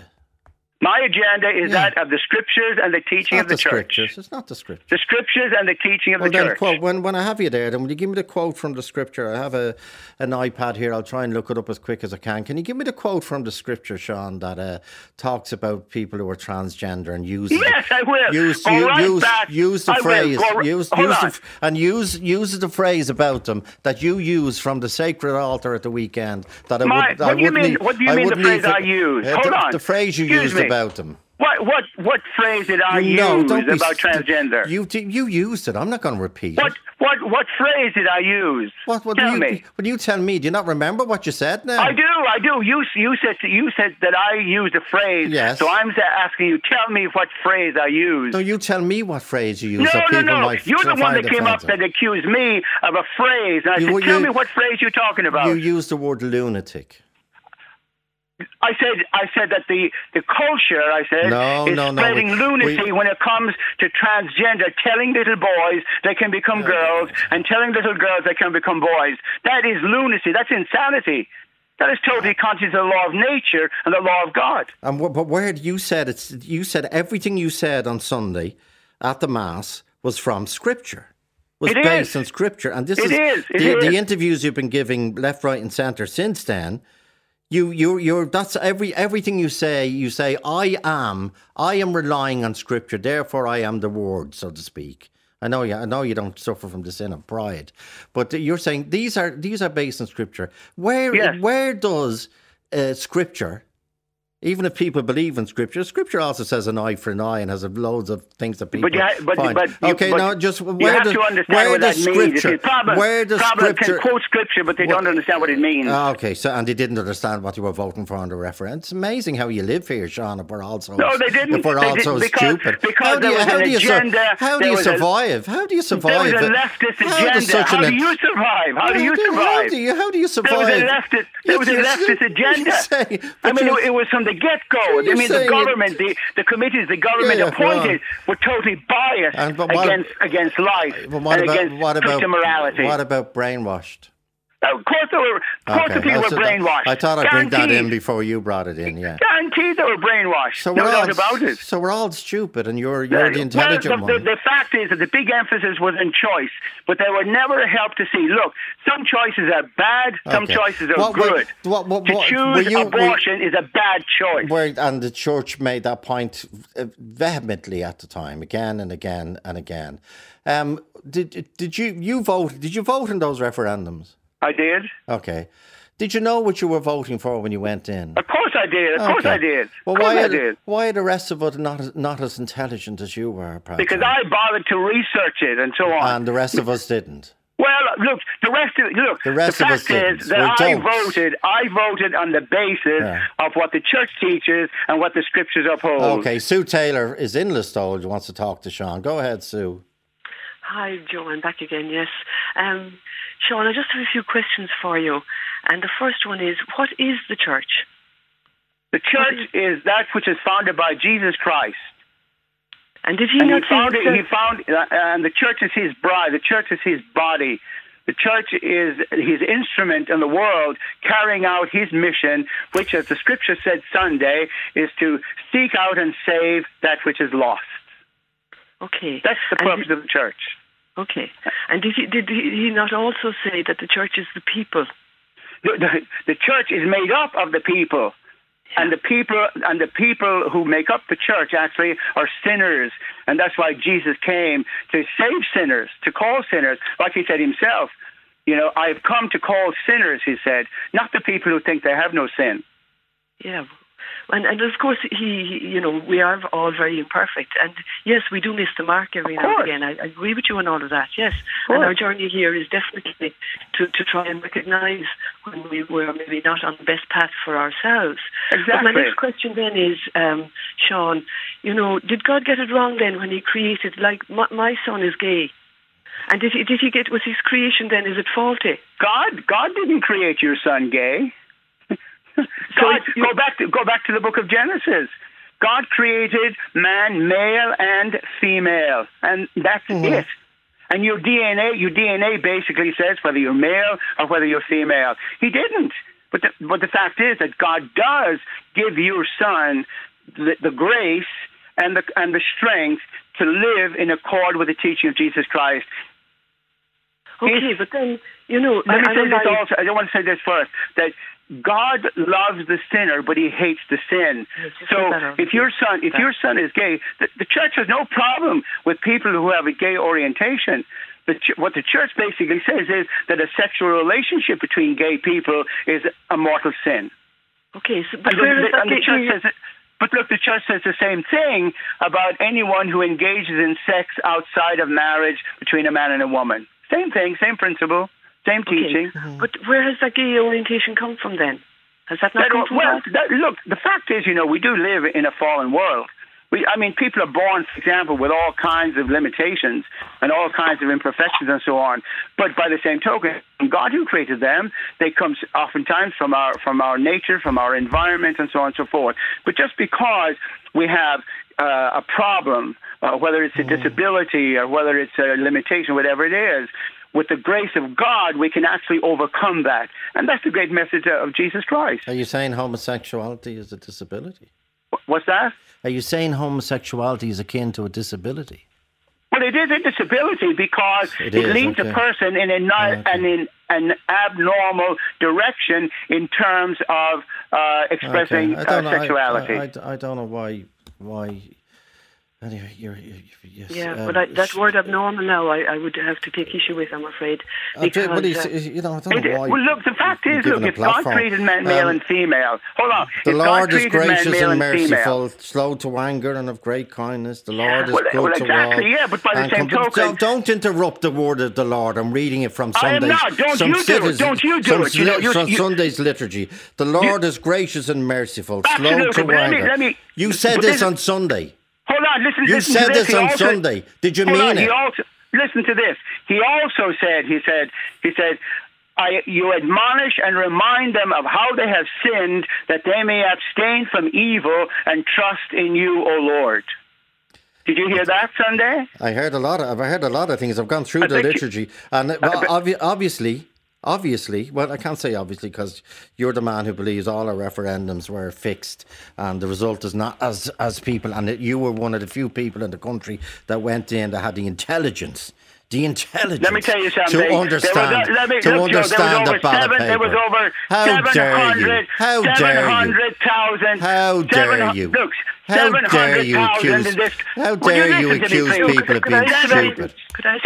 My agenda is Yeah. that of the scriptures and the teaching of the, the church. scriptures. It's not the scriptures. The scriptures and the teaching of Well, the then, church. quote, when, when I have you there, then will you give me the quote from the scripture? I have a an iPad here. I'll try and look it up as quick as I can. Can you give me the quote from the scripture, Sean, that uh, talks about people who are transgender and uses Yes, I will. use Go right use, back. use the I will. phrase Go use, hold use the, on. f- and use use the phrase about them that you use from the sacred altar at the weekend. That I My- would, what I do you mean- need- what do you I mean the need phrase I use? uh, Hold the, on. the phrase you Excuse used me. About them. What what what phrase did I no, use don't be about st- transgender? You you used it. I'm not going to repeat what it. what what phrase did I use? What, what Tell do you, me. Will you tell me? Do you not remember what you said now? I do, I do. You you said you said that I used a phrase. Yes. So I'm asking you, tell me what phrase I used. No, you tell me what phrase you use no, no, no. You're the one that came up that accused me of a phrase, and I You- said, "Tell you- me what phrase you're talking about." You used the word lunatic. I said, I said that the, the culture, I said, No, is no, no, spreading we- lunacy we- when it comes to transgender, telling little boys they can become girls and telling little girls they can become boys. That is lunacy. That's insanity. That is totally contrary to the law of nature and the law of God. And but where you said it's you said everything you said on Sunday at the mass was from Scripture. Was It based is. on Scripture, and this It is, the, is. the interviews you've been giving left, right, and centre since then. You, you, you're. That's every everything you say. You say, "I am. I am relying on Scripture. Therefore, I am the Word, so to speak." I know you. I know you don't suffer from the sin of pride, but you're saying these are these are based on Scripture. Where Yes. where does uh, Scripture even if people believe in scripture, scripture also says an eye for an eye and has loads of things that people But you ha- but- find. but okay, but now just where does where does. Scripture problem, where does problem scripture can quote scripture, but they don't understand what it means. Ah, okay, so and they didn't understand what you were voting for on the referendum. It's amazing how you live here, Sean. If we're also No, they didn't. If we're They also didn't because- stupid, because how do you how do you agenda, how do you a- survive? how do you there survive? was a leftist How agenda. How do you survive? How do you How survive? do you how do you survive? There was a leftist. There was a leftist <laughs> agenda. I mean, it, was from the get-go. I mean, the saying it- government, the, the committees, the government Yeah, well- appointed were totally biased And against against life and about against what about morality. what about brainwashed? Of course they were. Of course Okay, the people I were brainwashed. I thought I'd bring that in before you brought it in. Yeah. Guaranteed they were brainwashed. So no we're doubt all about it. So we're all stupid, and you're you're the intelligent well, the, one. the, the fact is that the big emphasis was in choice, but they were never helped to see. Look, some choices are bad, some Okay. choices are What- good. what- what- to choose were you- were- abortion is a bad choice. Where and the church made that point uh, vehemently at the time, again and again and again. Um, did did you you vote? Did you vote in those referendums? I did. Okay. Did you know what you were voting for when you went in? Of course I did. Of course I did. Well, why I are, did. why are the rest of us not as- not as intelligent as you were? Pat? Because I bothered to research it and so on. and the rest of us didn't. Well, look, the rest of look. The rest the of fact us didn't. is that I voted. I voted on the basis Yeah. of what the church teaches and what the scriptures uphold. Okay, Sue Taylor is in Listowel. Wants to talk to Sean. Go ahead, Sue. Hi, Joe. I'm back again. Yes, um, Sean. I just have a few questions for you, and the first one is, what is the church? The church is that which is founded by Jesus Christ. And did he and not he found it, he found uh, and the church is his bride. The church is his body. The church is his instrument in the world, carrying out his mission, which, as the scripture said Sunday, is to seek out and save that which is lost. Okay. That's the purpose of the church. Okay. And did he did he he not also say that the church is the people? The, the, the church is made up of the people. And the people and the people who make up the church actually are sinners, and that's why Jesus came to save sinners, to call sinners, like he said himself. You know, I've come to call sinners, he said, not the people who think they have no sin. Yeah. And, and of course, he, he- you know, we are all very imperfect. And yes, we do miss the mark every now and again. I, I agree with you on all of that, yes. And our journey here is definitely to, to try and recognise when we were maybe not on the best path for ourselves. But my next question then is, um, Sean, you know, did God get it wrong then when he created, like, my, my son is gay? And did he, did he get, was his creation then, is it faulty? God, God didn't create your son gay. God, go back to go back to the book of Genesis. God created man, male and female, and that's mm-hmm. it. And your DNA, your DNA basically says whether you're male or whether you're female. He didn't. But the, but the fact is that God does give your son the, the grace and the and the strength to live in accord with the teaching of Jesus Christ. Okay, but then, you know, Let me I- I say this also. I don't want to say this first that God loves the sinner, but He hates the sin. So put that out if your son, if your son is gay, the, the church has no problem with people who have a gay orientation. The, ch- what the church basically says is that a sexual relationship between gay people is a mortal sin. Okay, so, but And where the, is that the church says, but look, the church says the same thing about anyone who engages in sex outside of marriage between a man and a woman. Same thing, same principle, same teaching. But where has that gay orientation come from then? Has that not That- come from well, that, look, the fact is, you know, we do live in a fallen world. We, I mean, people are born, for example, with all kinds of limitations and all kinds of imperfections and so on. But by the same token, God who created them, they come oftentimes from our from our nature, from our environment, and so on and so forth. But just because we have uh, a problem, uh, whether it's a disability or whether it's a limitation, whatever it is, with the grace of God, we can actually overcome that. And that's the great message of Jesus Christ. Are you saying homosexuality is a disability? What's that? Are you saying homosexuality is akin to a disability? Well, it is a disability because It it, is, leads okay. a person in a ni- and in an abnormal direction in terms of uh, expressing Okay, I uh, don't know, sexuality. I, I, I don't know why why. Anyway, you're, you're, yes, Yeah, um, but I, that word abnormal now, I, I would have to take issue with, I'm afraid. Do- Because, but uh, you know, I don't know why. well, look, the fact is, look, if God created man, male Um, and female, hold on, The if Lord God is man, gracious and merciful, slow to anger and of great kindness. The Lord is Well, good well, to exactly, all. yeah, but by the same com- token- don't, don't interrupt the word of the Lord. I'm reading it from not. Don't some you do it. Don't you do it. You know, you- from you- Sunday's liturgy. The Lord is gracious and merciful, slow to but let me- anger. you said this- on Sunday. Hold on, listen. You listen said to this He on also- Sunday. Did you mean on, it? Also listen to this. He also said. He said. He said. I, you admonish and remind them of how they have sinned, that they may abstain from evil and trust in you, O Lord. Did you hear that Sunday? I heard a lot. Of, I've heard a lot of things. I've gone through I the think you- liturgy, and obviously, obviously, well, I can't say obviously because you're the man who believes all our referendums were fixed and the result is not as as people, and that you were one of the few people in the country that went in that had the intelligence. The intelligence Let me tell you something. to understand There was, me, to look, Joe, understand there was the over ballot seven, paper. There was over How dare you? How dare you? 700,000. How dare you? Look, How dare you accuse? How dare you listen to me, accuse people of Could I being stupid? Could I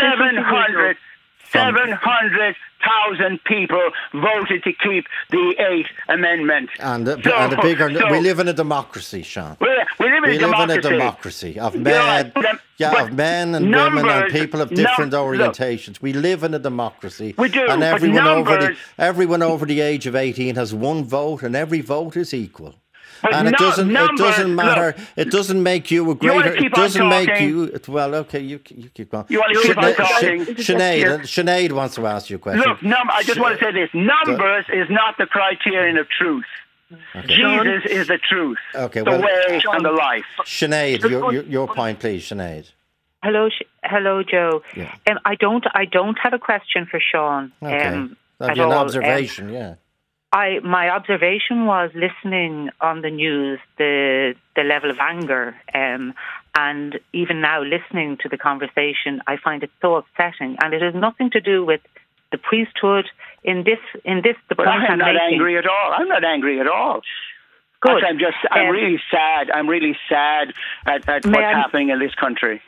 say something, 700, From- 700,000 people voted to keep the Eighth Amendment. And the, So- and the bigger, so- we live in a democracy, Sean. We, we live in We a live democracy. in a democracy of men, um, yeah, of men and women and people of num- different look, orientations. we live in a democracy. We do, and everyone over the everyone over the age of eighteen has one vote, and every vote is equal. But and it doesn't. numbers- it doesn't matter. look, it doesn't make you a You wanna greater. keep It doesn't make you. Well, okay, you you keep going. You wanna keep on Sinead- talking? Sinead, Sinead wants to ask you a question. Look, num- I just want to say this: numbers is not the criterion of truth. Jesus is the truth, Okay, the well- way, and the life. Sinead, your, your your point, please, Sinead. Hello, hello, Joe. Yeah. Um, I don't, I don't have a question for Sean. Okay, Um, that'd be an all. Um, observation. yeah. I my observation was listening on the news the the level of anger, um, and even now listening to the conversation, I find it so upsetting, and it has nothing to do with the priesthood. In this, in this, the But point I'm I'm not making. angry at all. I'm not angry at all. Good. I'm just, I'm Um, really sad. I'm really sad at, at what's I- happening in this country.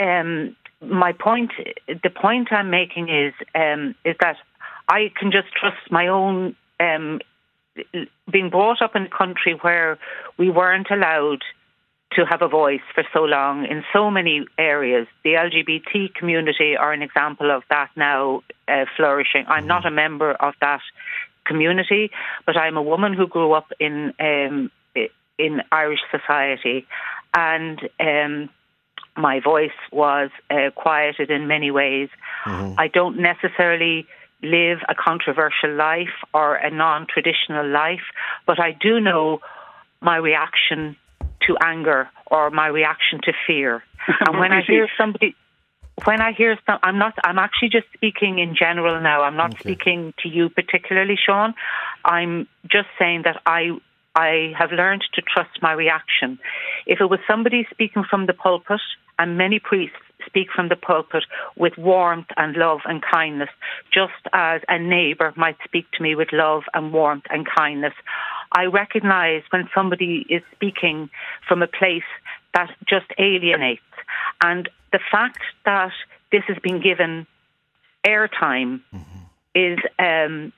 um, my point, the point I'm making is um, is that I can just trust my own. Um, being brought up in a country where we weren't allowed to have a voice for so long in so many areas. The LGBT community are an example of that now uh, flourishing. I'm not a member of that community, but I'm a woman who grew up in um, in Irish society, and um, my voice was uh, quieted in many ways. I don't necessarily live a controversial life or a non-traditional life, but I do know my reaction to anger or my reaction to fear. <laughs> And when I hear somebody when I hear some, I'm not. I'm actually just speaking in general now. I'm not speaking to you particularly, Sean. I'm just saying that I I have learned to trust my reaction. If it was somebody speaking from the pulpit, and many priests speak from the pulpit with warmth and love and kindness, just as a neighbour might speak to me with love and warmth and kindness. I recognise when somebody is speaking from a place that just alienates. And the fact that this has been given airtime is um,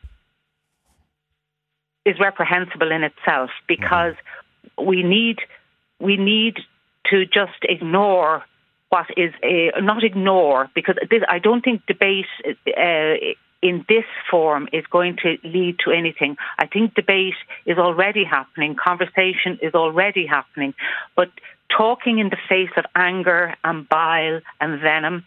is reprehensible in itself because we need we need to just ignore what is a, not ignore because this, I don't think debate uh, in this form is going to lead to anything. I think debate is already happening, conversation is already happening, but talking in the face of anger and bile and venom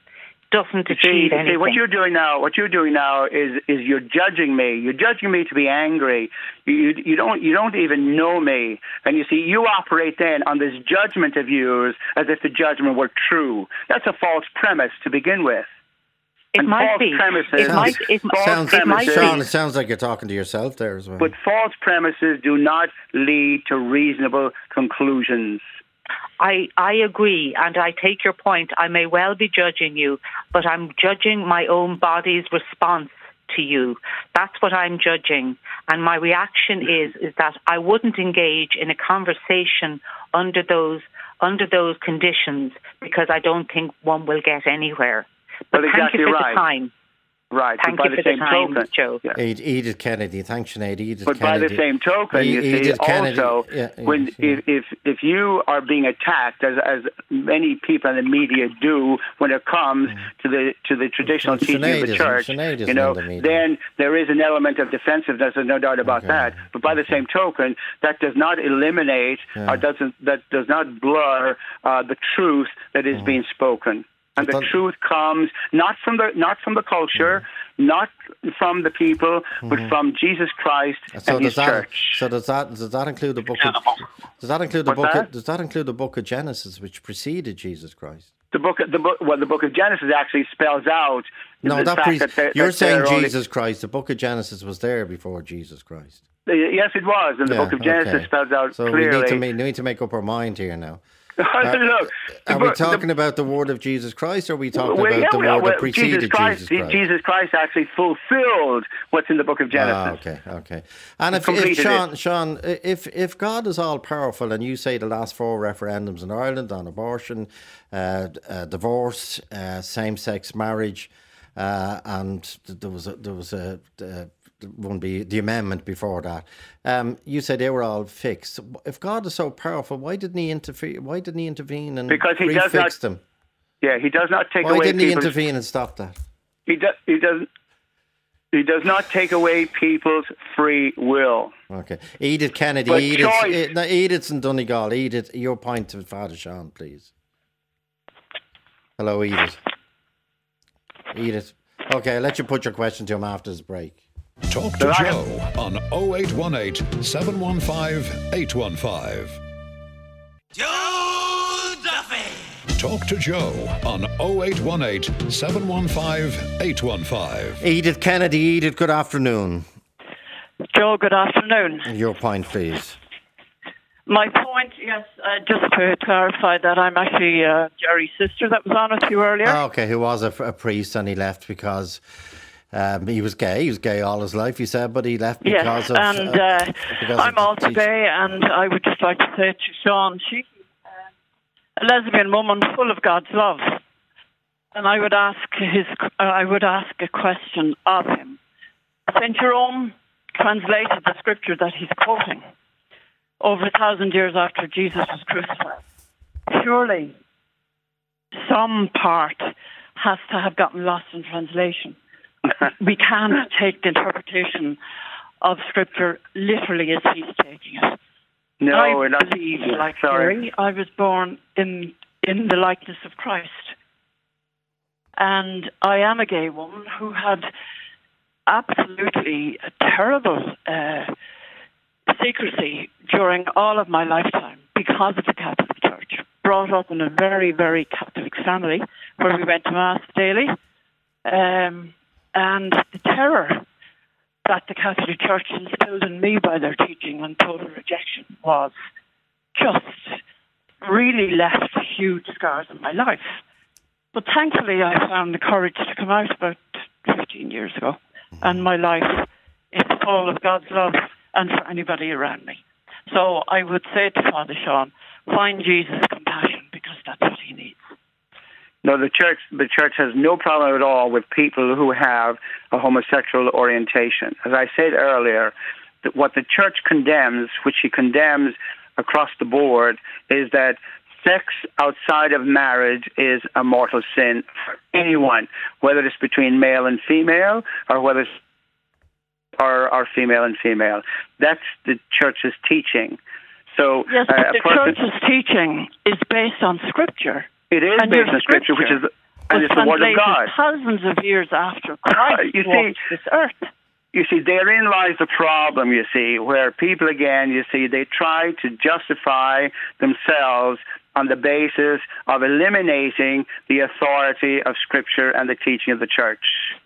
doesn't You see, achieve anything. see, what you're doing now, what you're doing now is is you're judging me. You're judging me to be angry. You, you you don't you don't even know me, and you see you operate then on this judgment of yours as if the judgment were true. That's a false premise to begin with. It and might false be. Premises, It might- it- false sounds, it might premises, Sean, it sounds like you're talking to yourself there as well. but false premises do not lead to reasonable conclusions. I, I agree, and I take your point. I may well be judging you, but I'm judging my own body's response to you. That's what I'm judging. And my reaction is is that I wouldn't engage in a conversation under those under those conditions because I don't think one will get anywhere. But Well, thank you for right. the time. Right. Thank but you the for the same time, token, Joe. Yeah. Edith Kennedy, thanks, Sinead. Edith But by the same token, you E- see, Kennedy, also yeah, yeah, when yeah. if, if if you are being attacked, as as many people in the media do, when it comes to the to the traditional Well, teaching of the church, you know, the then there is an element of defensiveness. There's no doubt about that. But by the same token, that does not eliminate Yeah. or doesn't that does not blur uh, the truth that is being spoken. And the truth comes not from the not from the culture, mm-hmm. not from the people, but mm-hmm. from Jesus Christ So and His that church. so does that does that include the book of does that include the What's book that? of, does that include the book of Genesis which preceded Jesus Christ? The book, the book, well, the book of Genesis actually spells out. No, that, pre- that they're- you're saying they're only- Jesus Christ. The book of Genesis was there before Jesus Christ. yes, it was, and the Yeah, book of Genesis okay. spells out So clearly. we need to make, we need to make up our mind here now. <laughs> Look, the Are we book- the- talking about the word of Jesus Christ, or are we talking Well, about yeah, the word well, that preceded Jesus Christ, Jesus Christ? Jesus Christ actually fulfilled what's in the book of Genesis. Ah, okay, okay. And if, if Sean, Sean, if if God is all powerful, and you say the last four referendums in Ireland on abortion, uh, uh, divorce, uh, same sex marriage, uh, and there was a, there was a. Won't be the amendment before that. Um, you said they were all fixed. If God is so powerful, why didn't He interfere? Why didn't He intervene and Because he does not- them? Yeah, he does not take Why away Why didn't He intervene and stop that? He does. He does. He does not take away people's free will. Okay, Edith Kennedy, But Edith, choice- eh, no, Edith's in Donegal. Edith, your point to Father Sean, please. Hello, Edith. Edith. Okay, I'll let you put your question to him after this break. Talk to Joe on 0818 715 815. Joe Duffy. Talk to Joe on 0818 715 815. Edith Kennedy, Edith, good afternoon. Joe, good afternoon. Your point, please. My point, yes, uh, just to clarify that I'm actually uh, Jerry's sister that was on with you earlier. Oh, okay, who was a, a priest and he left because um, he was gay. He was gay all his life, he said, but he left yes, because of. and uh, because I'm also gay, and I would just like to say to Sean, she, uh, a lesbian woman full of God's love, and I would ask his, uh, I would ask a question of him. Saint Jerome translated the scripture that he's quoting over a thousand years after Jesus was crucified. Surely, some part has to have gotten lost in translation. We can't take the interpretation of Scripture literally as he's taking it. No, I we're not. believe, like sorry. Jerry, I was born in in the likeness of Christ, and I am a gay woman who had absolutely a terrible uh, secrecy during all of my lifetime because of the Catholic Church. Brought up in a very, very Catholic family where we went to Mass daily. Um, and the terror that the Catholic Church instilled in me by their teaching on total rejection was just really left huge scars in my life. But thankfully, I found the courage to come out about 15 years ago, and my life is full of God's love and for anybody around me. So I would say to Father Sean, find Jesus' compassion because that's what he needs. No, the church the church has no problem at all with people who have a homosexual orientation. As I said earlier, that what the church condemns, which he condemns across the board, is that sex outside of marriage is a mortal sin for anyone, whether it's between male and female or whether it's or, or female and female. That's the church's teaching. So Yes, uh, but a the person- church's teaching is based on Scripture. It is and based on Scripture, which is and it's the Word of God. Thousands of years after <laughs> Christ You see- this earth. You see, therein lies the problem, you see, where people, again, you see, they try to justify themselves on the basis of eliminating the authority of Scripture and the teaching of the church.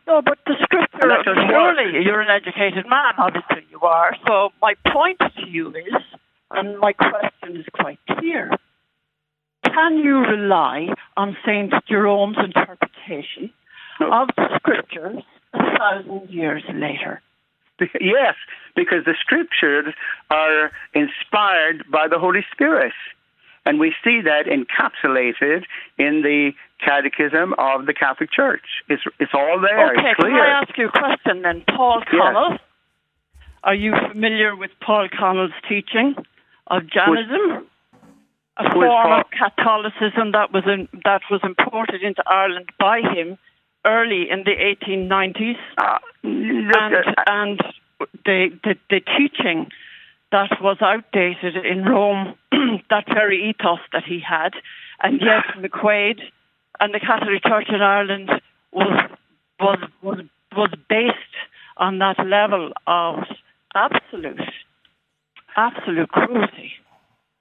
No, but the scripture, work. surely you're an educated man, obviously you are. So my point to you is, and my question is quite clear, can you rely on St. Jerome's interpretation of the scriptures a thousand years later? Yes, because the Scriptures are inspired by the Holy Spirit. And we see that encapsulated in the Catechism of the Catholic Church. It's, it's all there. Okay, can. I ask you a question then? Paul Connell. Yes. Are you familiar with Paul Connell's teaching of Janism? A form of Catholicism that was in, that was imported into Ireland by him early in the 1890s, Uh, and and the, the the teaching that was outdated in Rome, <clears throat> that very ethos that he had, and yet <sighs> McQuaid and the Catholic Church in Ireland was was was was based on that level of absolute absolute cruelty.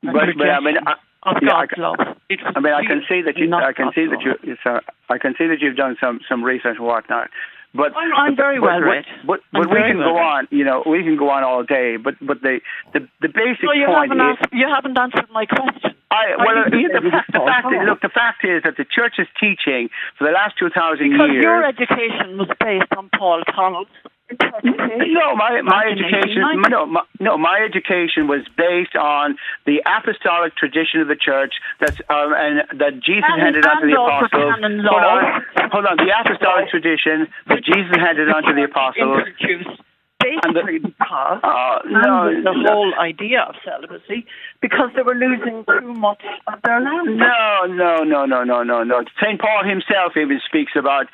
But, but I mean. I, of Yeah, God's I love. I mean, I can see that you. I can God's see that you. uh, I can see that you've done some some research and whatnot. But I'm- I'm very but- well but- read. But, but we can well go read. on. You know, we can go on all day. But but the the, the basic No, you point haven't, is. asked, you haven't answered my question. I, well, that the, the fact is, look, the fact is that the church's teaching for the last two thousand Because years. your education was based on Paul Connell's interpretation. No, my my education 1890. no my, no my education was based on the apostolic tradition of the church that's um, and that Jesus And- handed on to the apostles. Hold on, hold on. The apostolic tradition that Jesus handed on to the apostles. Introduced basically because Uh, no, with the no. whole idea of celibacy because they were losing too much of their land. No, no, no, no, no, no, no. St. Paul himself even speaks about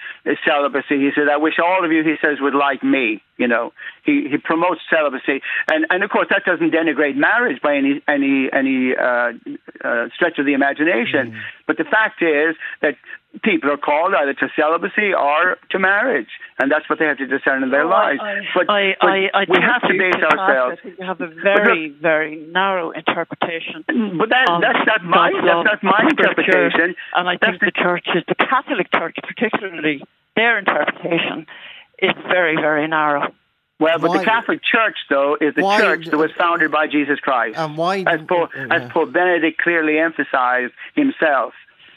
celibacy. He said, I wish all of you, he says, would like me. You know, he, he promotes celibacy. And, and of course, that doesn't denigrate marriage by any, any, any uh, uh, stretch of the imagination. Mm. But the fact is that people are called either to celibacy or to marriage. And that's what they have to discern in their Oh, lives. I, but I, but I, I we have to base can pass ourselves. it. You have a very, very narrow interpretation. But that, that's not my, that's not my interpretation. And I think the churches, the Catholic Church particularly, their interpretation is very, very narrow. Well, but Why- the Catholic Church, though, is the Why- church that was founded by Jesus Christ. And why? as Pope, as Pope Benedict clearly emphasized himself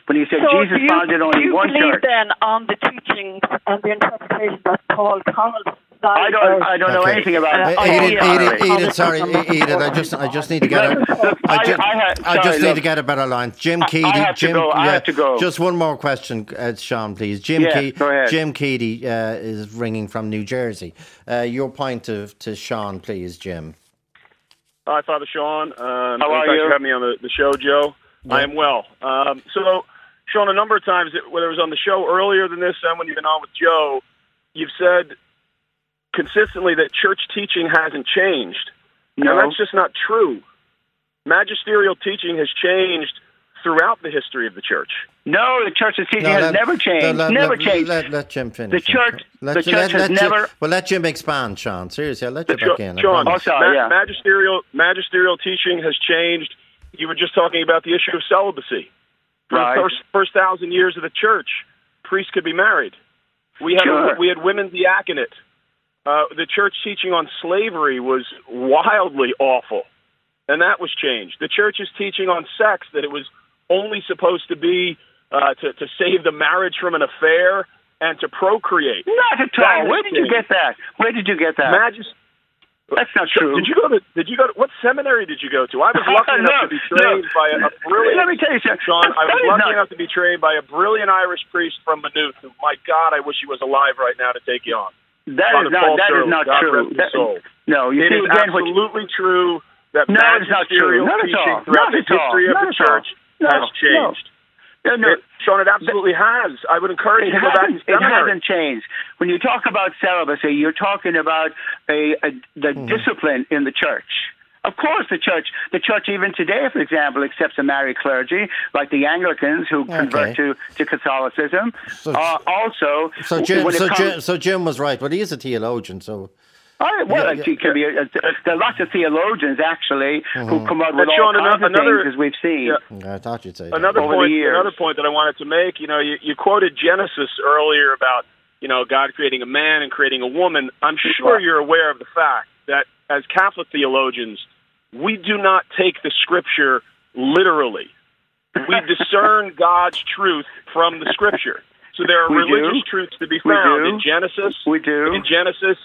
when he said So Jesus do you, founded only do you one believe church. then on the teaching and the interpretation that Paul Connell I don't, I don't know anything about Uh, it. Edith, Edith, sorry. Edith, sorry, Edith, I just, I just need to get a, Look, I I- just, I just sorry, need look. to get a better line. Jim I- I Keady, have to Jim, go, I yeah, have to go. Just one more question, uh, Sean, please. Jim, Yeah, Ke- Jim Keady uh, is ringing from New Jersey. Uh, your point to, to Sean, please, Jim. Hi, Father Sean. Um, How are thanks you? for having me on the, the show, Joe. I am well. Um, so, Sean, a number of times, whether it was on the show earlier than this and when you've been on with Joe, you've said consistently that church teaching hasn't changed. No. And that's just not true. Magisterial teaching has changed throughout the history of the church. No, the church's teaching No, has let- never changed. let- never let- changed. Let, let Jim finish. The church- Let, the church has Jim- never- well, let Jim expand, Sean. Seriously, I'll let you Sure- back in. I Sean, oh, promise. ma- magisterial magisterial teaching has changed. You were just talking about the issue of celibacy. For Right. the first first thousand years of the church, priests could be married. We had Sure. we had women's diaconate. Uh, the church teaching on slavery was wildly awful, and that was changed. The church's teaching on sex that it was only supposed to be uh, to to save the marriage from an affair and to procreate. Not at all. Where did you get that? Where did you get that? Magis- That's not true. Did you go to? Did you go to? What seminary did you go to? I was <laughs> lucky enough No, to be trained no. by a, a brilliant. Let me tell you something. Sean, I was lucky not- enough to be trained by a brilliant Irish priest from Maynooth. who, My God, I wish he was alive right now to take you on. That Father is not. Paul That is Shirley, not God true. That- no, you It see is again what you- absolutely true that No, it's not true. Not at all. throughout Not the at all. history of Not the at all. church has no. changed. No, no. Sean, it absolutely has. I would encourage you to go back hasn't, it hasn't changed. When you talk about celibacy, you're talking about a, a the Hmm. discipline in the church. Of course, the church, the church even today, for example, accepts a married clergy, like the Anglicans who convert to, to Catholicism. So- uh, also, So Jim, so, comes- Jim, so Jim was right, but he is a theologian, so. I, well, Yeah, it can be. A, there are lots of theologians actually who Mhm. come out But with all Sean, kinds ano- of another- things, as we've seen. I thought you'd say that. another over the point years. another point that I wanted to make, you know, you, you quoted Genesis earlier about, you know, God creating a man and creating a woman. I'm sure you're aware of the fact that as Catholic theologians, we do not take the scripture literally. We <laughs> discern God's truth from the scripture. So there are We do. religious truths to be found in Genesis. We do. In Genesis,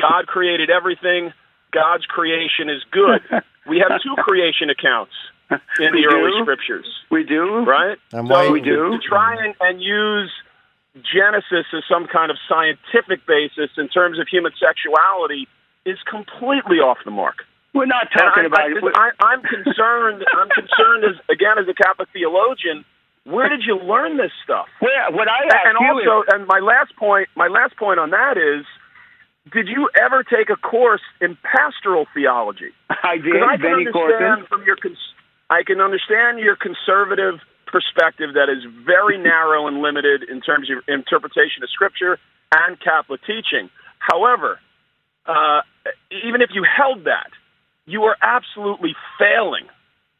God created everything. God's creation is good. <laughs> we have two creation accounts in We the early scriptures We do. right? And so why- We do. To, try and, and use Genesis as some kind of scientific basis in terms of human sexuality is completely off the mark. We're not talking I, about. I, I, I'm concerned. <laughs> I'm concerned as again as a Catholic theologian. Where did you learn this stuff? Where, what I And, ask and you is- also, and my last point, my last point on that is, did you ever take a course in pastoral theology? <laughs> I did. I can understand from your cons- I can understand your conservative perspective that is very <laughs> narrow and limited in terms of your interpretation of Scripture and Catholic teaching. However, uh, even if you held that, you are absolutely failing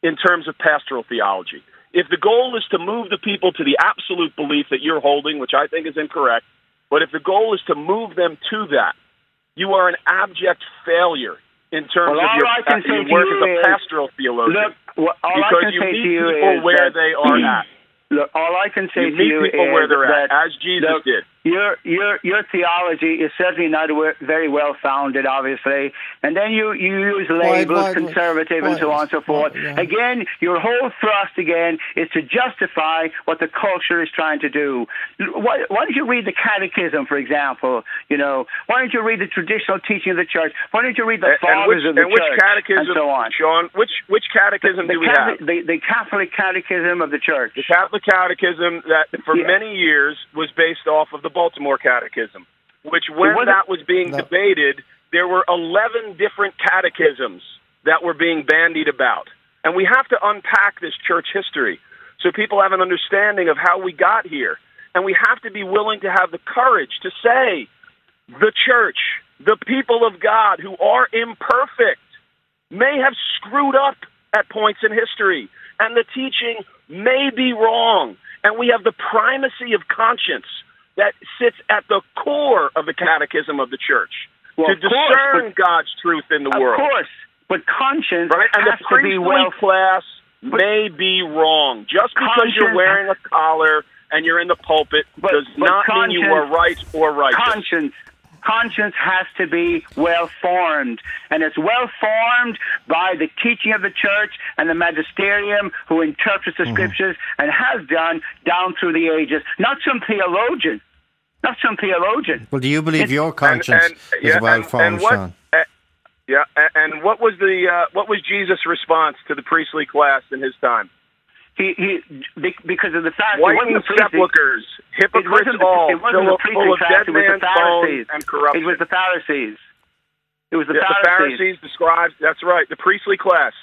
in terms of pastoral theology. If the goal is to move the people to the absolute belief that you're holding, which I think is incorrect, but if the goal is to move them to that, you are an abject failure in terms Well, of your, I can your work as a is- pastoral theologian. Look, well, all I because can you say meet to you people is where that- they are <clears throat> at. Look, all I can say You to meet you people is where they're at, as Jesus look, did. Your your your theology is certainly not very well founded, obviously, and then you you use labels, why- conservative, and so on and so forth. Again, your whole thrust again is to justify what the culture is trying to do. Why, why don't you read the Catechism, for example? You know, why don't you read the traditional teaching of the church? Why don't you read the And- and fathers which, of the and which church catechism, and so on? Sean? Which which catechism the, do we Catholic, have? The, the Catholic Catechism of the Church. The Catholic Catechism that for Yeah. many years was based off of the Baltimore Catechism, which when that was being debated, there were 11 different catechisms that were being bandied about. And we have to unpack this church history so people have an understanding of how we got here. And we have to be willing to have the courage to say, the church, the people of God who are imperfect, may have screwed up at points in history, and the teaching may be wrong. And we have the primacy of conscience that sits at the core of the catechism of the church Well, to of course, discern God's truth in the Of world. Of course, but conscience Right? And the has to priestly be well. class may be wrong. Just because you're wearing a collar and you're in the pulpit But- does but not mean you are right or righteous. Conscience. Conscience has to be well formed, and it's well formed by the teaching of the church and the magisterium who interprets the mm-hmm. scriptures and has done down through the ages. Not some theologian, not some theologian. Well, do you believe It's- your conscience and, is yeah, well and- formed, and Sean? uh, yeah, and what was the uh, what was Jesus' response to the priestly class in his time? He, he, because of the fact it Whitened wasn't the sepulchres, hypocrites it all, it wasn't the of, priestly class, it was the man's bones Pharisees. and corruption. It was the Pharisees. It was the Yeah, the Pharisees. Pharisees, the scribes. That's right. The priestly class,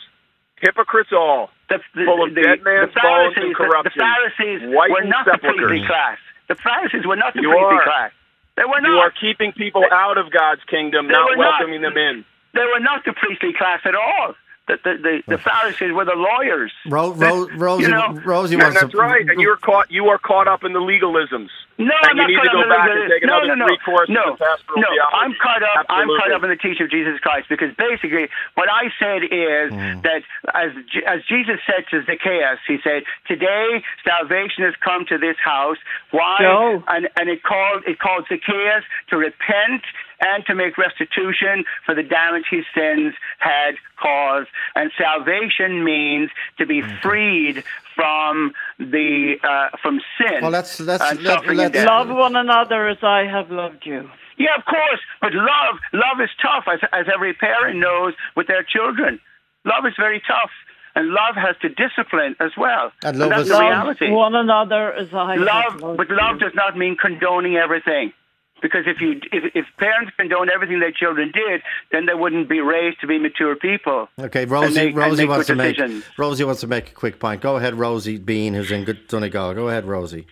hypocrites all, the, the, full of the, dead man's the bones and corruption. The Pharisees were whitened not the sepulchres. priestly class. The Pharisees were not the You priestly are. class. They were not. You are keeping people out of God's kingdom, They not were not. welcoming them in. They were not the priestly class at all. The, the, the, the Pharisees were the lawyers. Ro- Ro- <laughs> Rosie, you know, Rosie wants that's to. right. And you're caught. You are caught up in the legalisms. No, and I'm you not need caught to up go in back the- and take no, another no, no, three courses no, in pastoral no. I'm caught up. I'm caught up in the teaching of Jesus Christ because basically what I said is Mm. that as as Jesus said to Zacchaeus, he said, "Today salvation has come to this house." Why? Joe. And and it called it called Zacchaeus to repent and to make restitution for the damage his sins had caused. And salvation means to be freed from the uh, from sin. Well, let's- let's- and let- suffering let's- Love one another as I have loved you. Yeah, of course. But love, love is tough, as, as every parent knows with their children. Love is very tough, and love has to discipline as well. And love that's is- the Love reality. one another as I have Love, but love you. does not mean condoning everything. Because if you if, if parents condone everything their children did, then they wouldn't be raised to be mature people. Okay, Rosie. make- Rosie wants to good make. Rosie wants to make a quick point. Go ahead, Rosie Bean, who's in good Donegal. Go ahead, Rosie.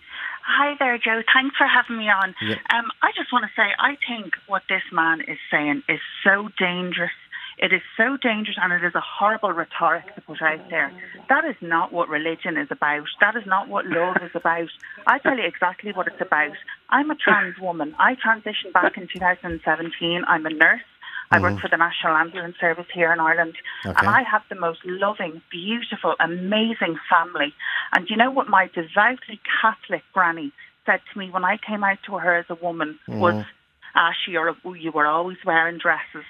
Hi there, Joe. Thanks for having me on. Yeah. Um, I just want to say, I think what this man is saying is so dangerous. It is so dangerous, and it is a horrible rhetoric to put out there. That is not what religion is about. That is not what love is about. I tell you exactly what it's about. I'm a trans woman. I transitioned back in 2017. I'm a nurse. I work Mhm. for the National Ambulance Service here in Ireland, Okay. and I have the most loving, beautiful, amazing family. And you know what my devoutly Catholic granny said to me when I came out to her as a woman was, Mhm. "Ash, you're, you were always wearing dresses,"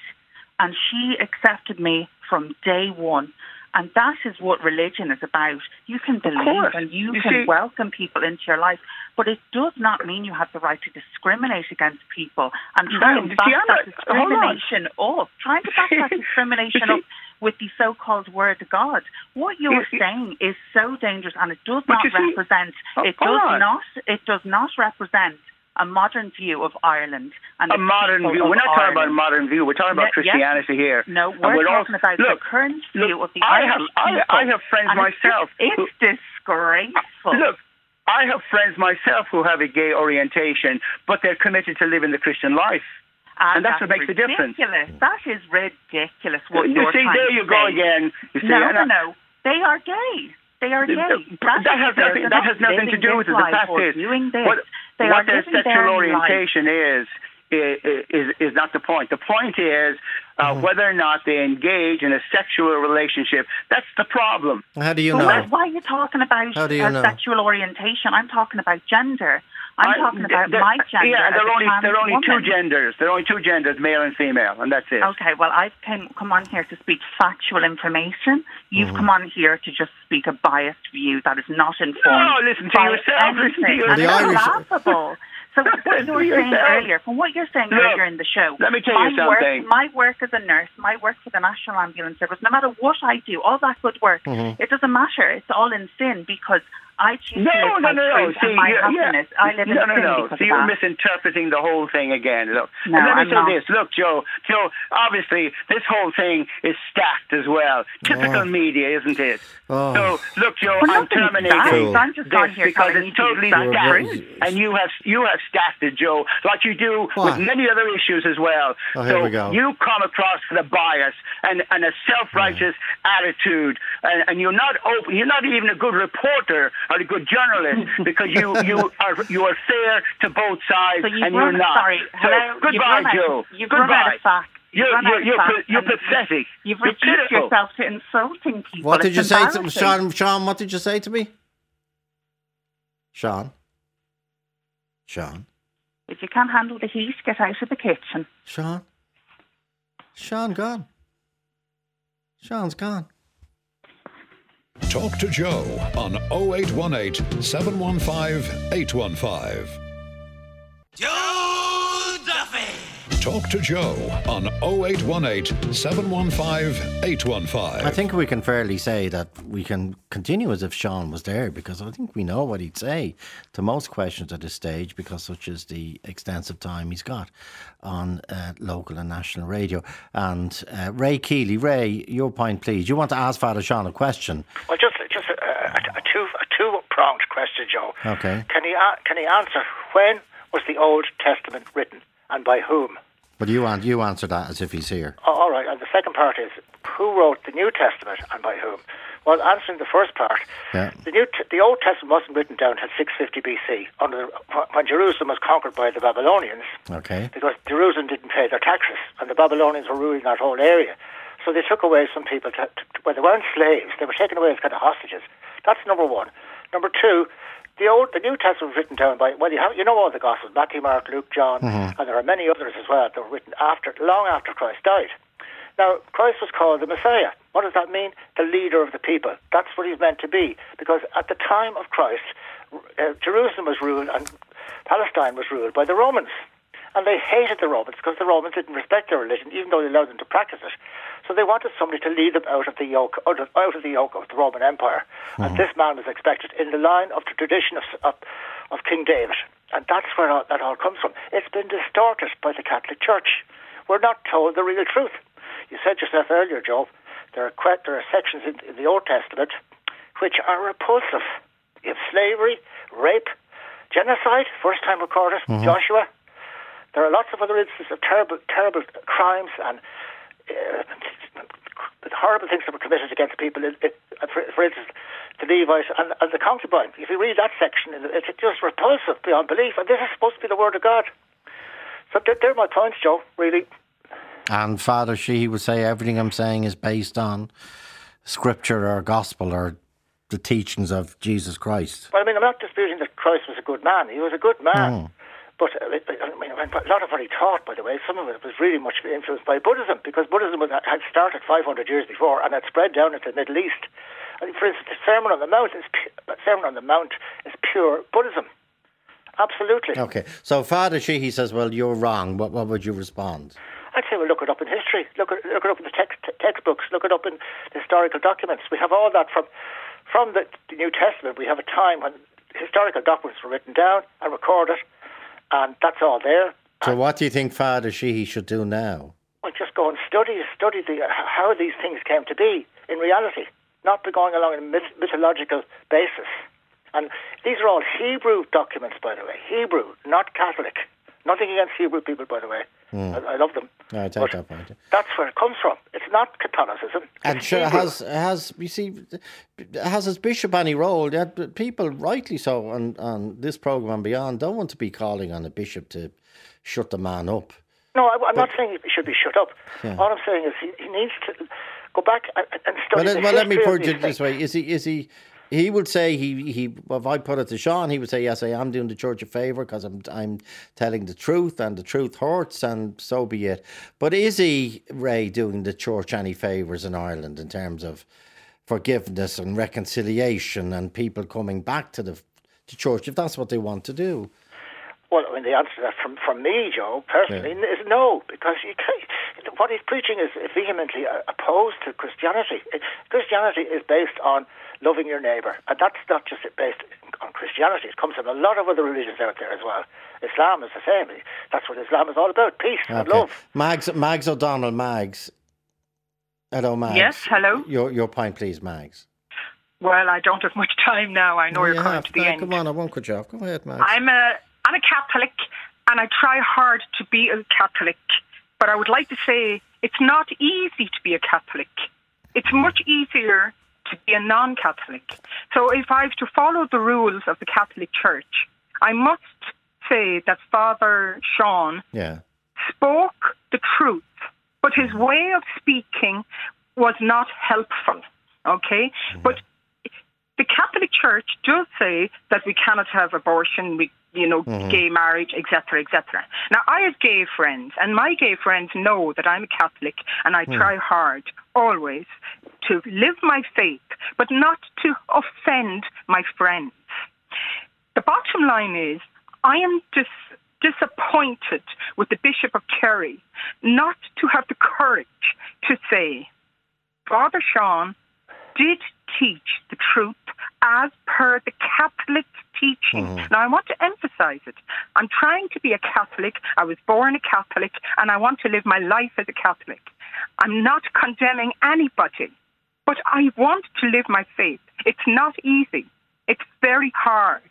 and she accepted me from day one. And that is what religion is about. You can believe and you, You can see- welcome people into your life, but it does not mean you have the right to discriminate against people and try No, and back see, that not- hold on. discrimination up. Trying to back that <laughs> discrimination up with the so-called word of God. What you're You saying is so dangerous, and it does not see- represent. Oh, it does on. not. It does not represent a modern view of Ireland and A modern view. We're not talking about a modern view. We're talking about No, yes. Christianity here. No, And we're, all- talking about look, the current look, view of the I Irish have, I, people. I have friends and myself. It's, who- disgraceful. Look, I have friends myself who have a gay orientation, but they're committed to living the Christian life. and that's what makes the difference. ridiculous. That is ridiculous. What you you're see, there you go again. You see, no, no, no. They are gay. They are gay. That, that has nothing. That has nothing to do with it. The fact is, what, what their sexual orientation is, is is is not the point. The point is uh, whether or not they engage in a sexual relationship. That's the problem. How do you know? why, why are you talking about How do you uh, know? sexual orientation? I'm talking about gender. I'm I- talking about my gender. Yeah, there are only there are only two genders. There are only two genders, male and female, and that's it. Okay, well, I've came, come on here to speak factual information. You've Mm-hmm. come on here to just speak a biased view that is not informed. No, listen to yourself, listen to yourself. The it's laughable. So what you to were saying earlier, from what you're saying Look, earlier in the show, let me tell my you something. Work, my work as a nurse, my work for the National Ambulance Service, no matter what I do, all that good work, Mhm. it doesn't matter. It's all in sin because I choose No, to live no, my no, no. truth See, and my happiness. Yeah. I live in no, no, no. See, you're that. misinterpreting the whole thing again. Look, No, and let me I'm say not. this. Look, Joe, Joe. Obviously, this whole thing is stacked as well. Typical Oh. media, isn't it? Oh. So, look, Joe, Well, I'm nothing's terminating stacked. I'm just on this here because it's you to totally use that stacked, and you have you have stacked it, Joe, like you do What? with many other issues as well. Oh, here so we go. you come across with a bias and, and a self-righteous attitude, and, and you're not open. You're not even a good reporter or a good journalist <laughs> because you you are you are fair to both sides, So you've and you're not. sorry, so hello, you've goodbye, out- Joe. you've run goodbye. out of facts. You've You're run you're you're, you're and you've- pathetic. You've You're reduced pitiful. yourself to insulting people. What did It's you say to embarrassing. Sean? Sean, what did you say to me? Sean? Sean? If you can't handle the heat, get out of the kitchen. Sean? Sean gone. Sean's gone. Talk to Joe on 0818 715 815. Joe. Talk to Joe on 0818 715 815. I think we can fairly say that we can continue as if Sean was there because I think we know what he'd say to most questions at this stage because such is the extensive time he's got on uh, local and national radio. And uh, Ray Keeley, Ray, your point, please. You want to ask Father Sean a question? Well, just just a, a, a two a two pronged question, Joe. Okay. Can he a- can he answer when was the Old Testament written and by whom? But you, an- you answer that as if he's here. Oh, all right. And the second part is who wrote the New Testament and by whom? Well, answering the first part, Yeah. the New T- the Old Testament wasn't written down until 650 BC, under when Jerusalem was conquered by the Babylonians, Okay. because Jerusalem didn't pay their taxes, and the Babylonians were ruling that whole area. So they took away some people. To, to, well, they weren't slaves; they were taken away as kind of hostages. That's number one. Number two, the old, the New Testament was written down by well, you have you know all the Gospels: Matthew, Mark, Luke, John, Mhm. and there are many others as well that were written after, long after Christ died. Now, Christ was called the Messiah. What does that mean? The leader of the people. That's what he's meant to be. Because at the time of Christ, uh, Jerusalem was ruled and Palestine was ruled by the Romans. And they hated the Romans because the Romans didn't respect their religion, even though they allowed them to practice it. So they wanted somebody to lead them out of the yoke, out of, out of the yoke of the Roman Empire. And this man was expected in the line of the tradition of, of, of King David. And that's where all, that all comes from. It's been distorted by the Catholic Church. We're not told the real truth. You said yourself earlier, Joe, there are, que- there are sections in, in the Old Testament which are repulsive. You have slavery, rape, genocide, first time recorded, Mhm. Joshua. There are lots of other instances of terrible, terrible crimes and uh, horrible things that were committed against people. It, it, for, for instance, the Levite and, and the concubine. If you read that section, it's just repulsive beyond belief. And this is supposed to be the Word of God. So they're, they're my points, Joe, really. And Father Sheehy would say everything I'm saying is based on scripture or gospel or the teachings of Jesus Christ. Well, I mean, I'm not disputing that Christ was a good man. He was a good man. Mm. But uh, I mean, a lot of what he taught, by the way, some of it was really much influenced by Buddhism because Buddhism was, had started 500 years before and had spread down into the Middle East. Mean, for instance, the Sermon on the Mount is pu- Sermon on the Mount is pure Buddhism. Absolutely. Okay, so Father Sheehy says, well, you're wrong. What, what would you respond? I'd say, well, look it up in history. Look it, look it up in the text, textbooks. Look it up in the historical documents. We have all that from from the, the New Testament. We have a time when historical documents were written down and recorded, and that's all there. So um, what do you think Father Sheehy should do now? Well, just go and study study the uh, how these things came to be in reality, not be going along on a myth, mythological basis. And these are all Hebrew documents, by the way, Hebrew, not Catholic. Nothing against Hebrew people, by the way. Hmm. I, I love them. No, I take that point. That's where it comes from. It's not Catholicism. And It's sure, Hebrew. has has you see, has his bishop any role? But people, rightly so, on on this program and beyond, don't want to be calling on a bishop to shut the man up. No, I, I'm not saying he should be shut up. Yeah. All I'm saying is he, he needs to go back and, and study Well, let, well, let me put it this way: is he is he? He would say he he. Well, if I put it to Sean, he would say yes, I am doing the church a favour because I'm I'm telling the truth and the truth hurts, and so be it. But is he Ray doing the church any favours in Ireland in terms of forgiveness and reconciliation and people coming back to the to church if that's what they want to do? Well, I mean, the answer to that from, from me, Joe, personally, is no, because you can't, what he's preaching is vehemently opposed to Christianity. Christianity is based on loving your neighbour, and that's not just based on Christianity. It comes from a lot of other religions out there as well. Islam is the same. That's what Islam is all about: peace and love. Mags Mags O'Donnell, Mags. Hello, Mags. Yes, hello. Your your point, please, Mags. Well, I don't have much time now. I know You you're coming to the to. end. Come on, I won't cut you off. Go ahead, Mags. I'm a I'm a Catholic, and I try hard to be a Catholic. But I would like to say it's not easy to be a Catholic. It's much easier to be a non-Catholic. So if I have to follow the rules of the Catholic Church, I must say that Father Sean Yeah. spoke the truth, but his way of speaking was not helpful. Okay? But the Catholic Church does say that we cannot have abortion, we, you know, Mhm. gay marriage, etc., etc. Now, I have gay friends, and my gay friends know that I'm a Catholic, and I Hmm. try hard always to live my faith, but not to offend my friends. The bottom line is, I am dis- disappointed with the Bishop of Kerry not to have the courage to say, Father Sean did teach the truth as per the Catholic teaching. Mhm. Now, I want to emphasize it. I'm trying to be a Catholic. I was born a Catholic, and I want to live my life as a Catholic. I'm not condemning anybody, but I want to live my faith. It's not easy. It's very hard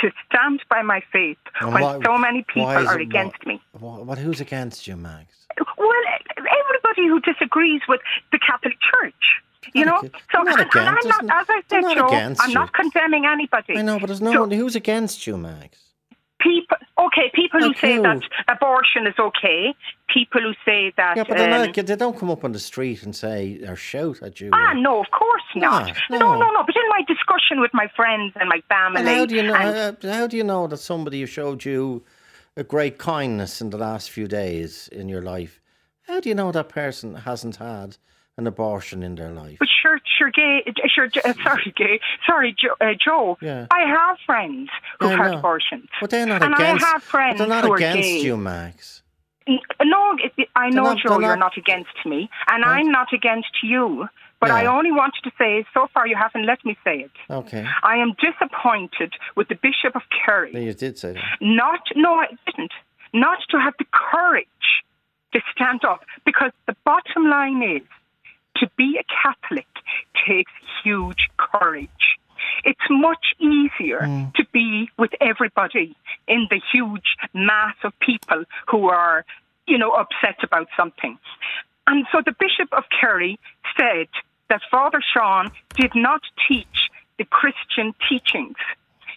to stand by my faith And when so many people are against me. What, what? Who's against you, Mags? Well, everybody who disagrees with the Catholic Church, you know. So, not and, and I'm not, as I said, not Joe, against I'm not condemning anybody. I know, but there's no So one who's against you, Mags. Okay, people who say that abortion is okay, people who say that. Yeah, but um, not, they don't come up on the street and say or shout at you. Ah, no, of course not. No, No, no. no, no. But in my discussion with my friends and my family, And how do you know? and uh, how do you know that somebody who showed you a great kindness in the last few days in your life? How do you know that person hasn't had an abortion in their life? But sure, sure, gay, uh, sure, uh, sorry, gay, sorry, Joe. Uh, Joe Yeah. I have friends who've Yeah, had abortions. But they're not and against. I have friends they're not against gay. you, Mags. No, I know, not- Joe, you're not- against me, and I'm not against you. But I Yeah. only wanted to say, so far you haven't let me say it. Okay. I am disappointed with the Bishop of Kerry. Yeah, You did say that. Not, no, I didn't. Not to have the courage to stand up, because the bottom line is, to be a Catholic takes huge courage. It's much easier hmm. to be with everybody in the huge mass of people who are, you know, upset about something. And so the Bishop of Kerry said that Father Sean did not teach the Christian teachings.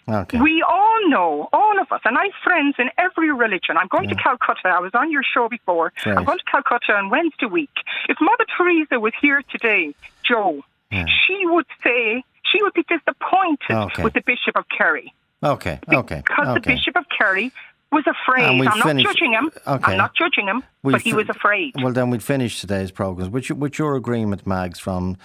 Okay. We all know, all of us, and I have friends in every religion. I'm going to Calcutta. I was on your show before. Right. I'm going to Calcutta on Wednesday week. If Mother Teresa was here today, Joe, she would say she would be disappointed Okay. with the Bishop of Kerry Okay. Okay. because the Bishop of Kerry was afraid. I'm not judging him. Okay. I'm not judging him, We but he was afraid. Well, then we'd finish today's programme your- with your agreement, Mags, from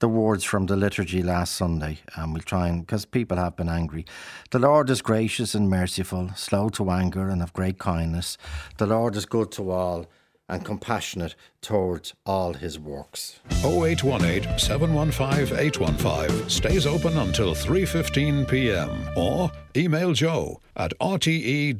the words from the liturgy last Sunday. And we'll try and, because people have been angry. The Lord is gracious and merciful, slow to anger and of great kindness. The Lord is good to all and compassionate towards all his works. 0818 715 815 stays open until 3:15 p.m. or email joe at rte.ie.